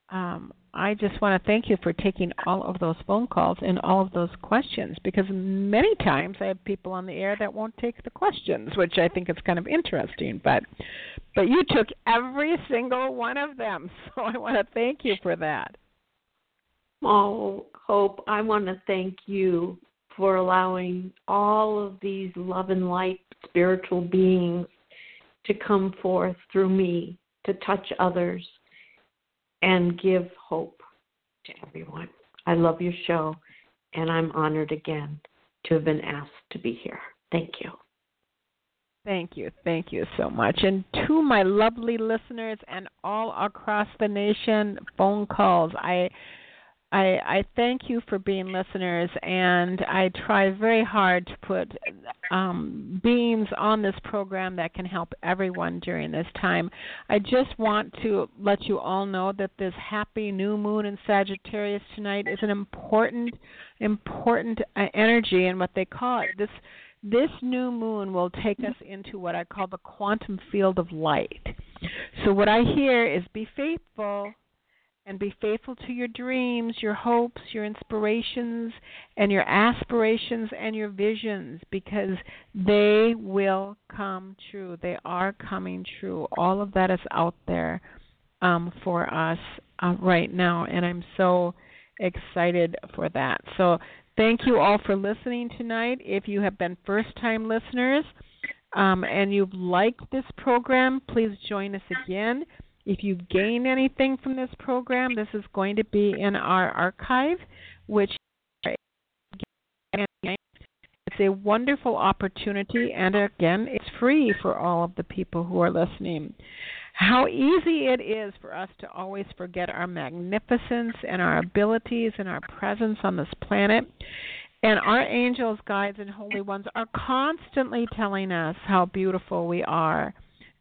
um, I just want to thank you for taking all of those phone calls and all of those questions because many times I have people on the air that won't take the questions, which I think is kind of interesting. But but you took every single one of them, so I want to thank you for that. Oh, Hope, I want to thank you for allowing all of these love and light spiritual beings to come forth through me to touch others and give hope to everyone. I love your show, and I'm honored again to have been asked to be here. Thank you. Thank you. Thank you so much. And to my lovely listeners and all across the nation, phone calls. I I I thank you for being listeners and I try very hard to put um beings on this program that can help everyone during this time. I just want to let you all know that this happy new moon in Sagittarius tonight is an important important uh, energy and what they call it. This this new moon will take us into what I call the quantum field of light. So, what I hear is be faithful and be faithful to your dreams, your hopes, your inspirations, and your aspirations and your visions because they will come true. They are coming true. All of that is out there um, for us uh, right now, and I'm so excited for that. So, Thank you all for listening tonight. If you have been first time listeners um, and you've liked this program, please join us again. If you gain anything from this program, this is going to be in our archive, which it's a wonderful opportunity, and again, it's free for all of the people who are listening. How easy it is for us to always forget our magnificence and our abilities and our presence on this planet. And our angels, guides, and holy ones are constantly telling us how beautiful we are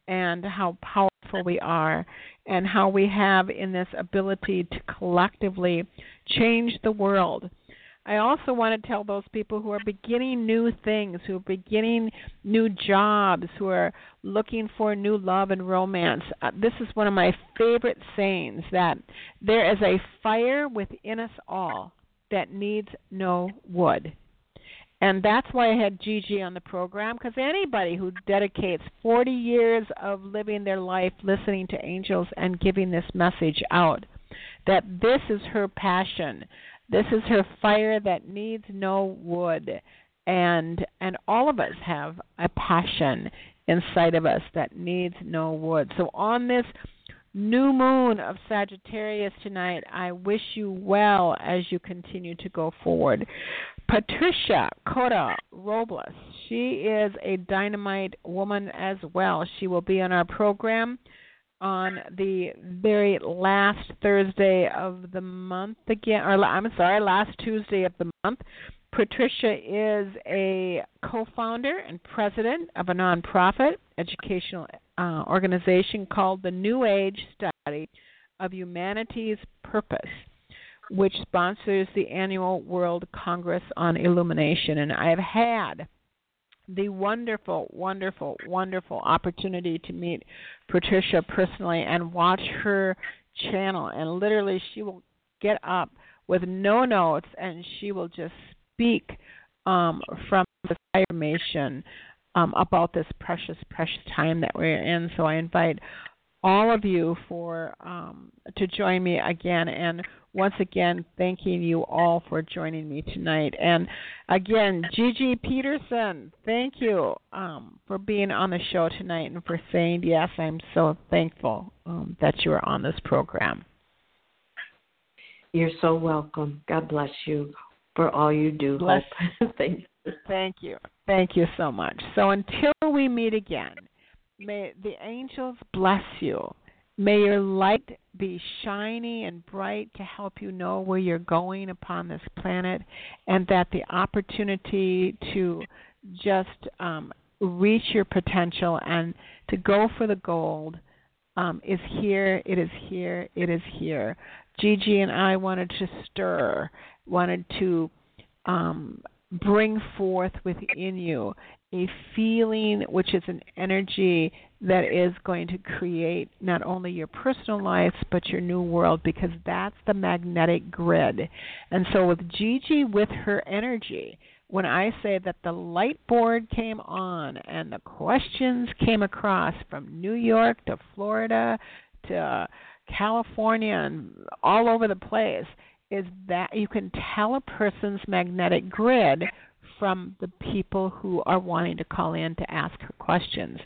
and how powerful we are and how we have in this ability to collectively change the world. I also want to tell those people who are beginning new things, who are beginning new jobs, who are looking for new love and romance. Uh, this is one of my favorite sayings that there is a fire within us all that needs no wood. And that's why I had Gigi on the program because anybody who dedicates 40 years of living their life listening to angels and giving this message out, that this is her passion. This is her fire that needs no wood. And and all of us have a passion inside of us that needs no wood. So on this new moon of Sagittarius tonight. I wish you well as you continue to go forward. Patricia Cota Robles, she is a dynamite woman as well. She will be on our program on the very last Thursday of the month again, or I'm sorry, last Tuesday of the month. Patricia is a co founder and president of a nonprofit educational uh, organization called the New Age Study of Humanity's Purpose, which sponsors the annual World Congress on Illumination. And I've had the wonderful, wonderful, wonderful opportunity to meet Patricia personally and watch her channel. And literally, she will get up with no notes and she will just speak um, from the information um, about this precious, precious time that we're in. So I invite all of you for um, to join me again and once again thanking you all for joining me tonight and again Gigi Petersen thank you um, for being on the show tonight and for saying yes I'm so thankful um, that you are on this program you're so welcome God bless you for all you do bless. Thank Thank you. Thank you so much. So until we meet again, may the angels bless you. May your light be shiny and bright to help you know where you're going upon this planet, and that the opportunity to just um, reach your potential and to go for the gold um, is here. It is here. It is here. Gigi and I wanted to stir, wanted to um, bring forth within you a feeling which is an energy that is going to create not only your personal life but your new world because that's the magnetic grid. And so with Gigi with her energy, when I say that the light board came on and the questions came across from New York to Florida to California and all over the place, is that you can tell a person's magnetic grid from the people who are wanting to call in to ask her questions.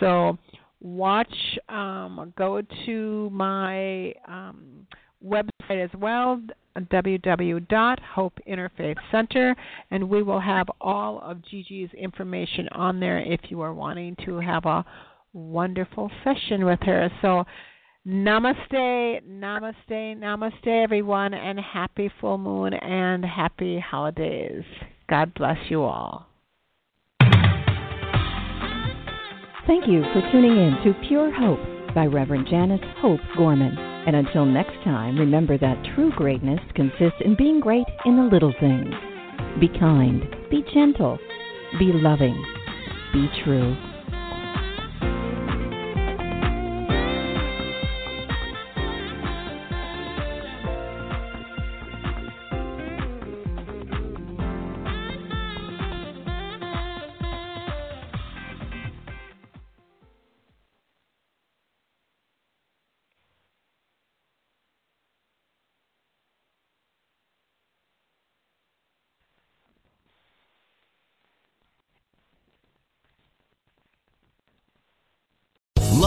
So watch, um, go to my um, website as well, www.hopeinterfaithcenter, and we will have all of Gigi's information on there if you are wanting to have a wonderful session with her. So Namaste, namaste, namaste, everyone, and happy full moon and happy holidays. God bless you all. Thank you for tuning in to Pure Hope by Reverend Janice Hope Gorman. And until next time, remember that true greatness consists in being great in the little things. Be kind, be gentle, be loving, be true.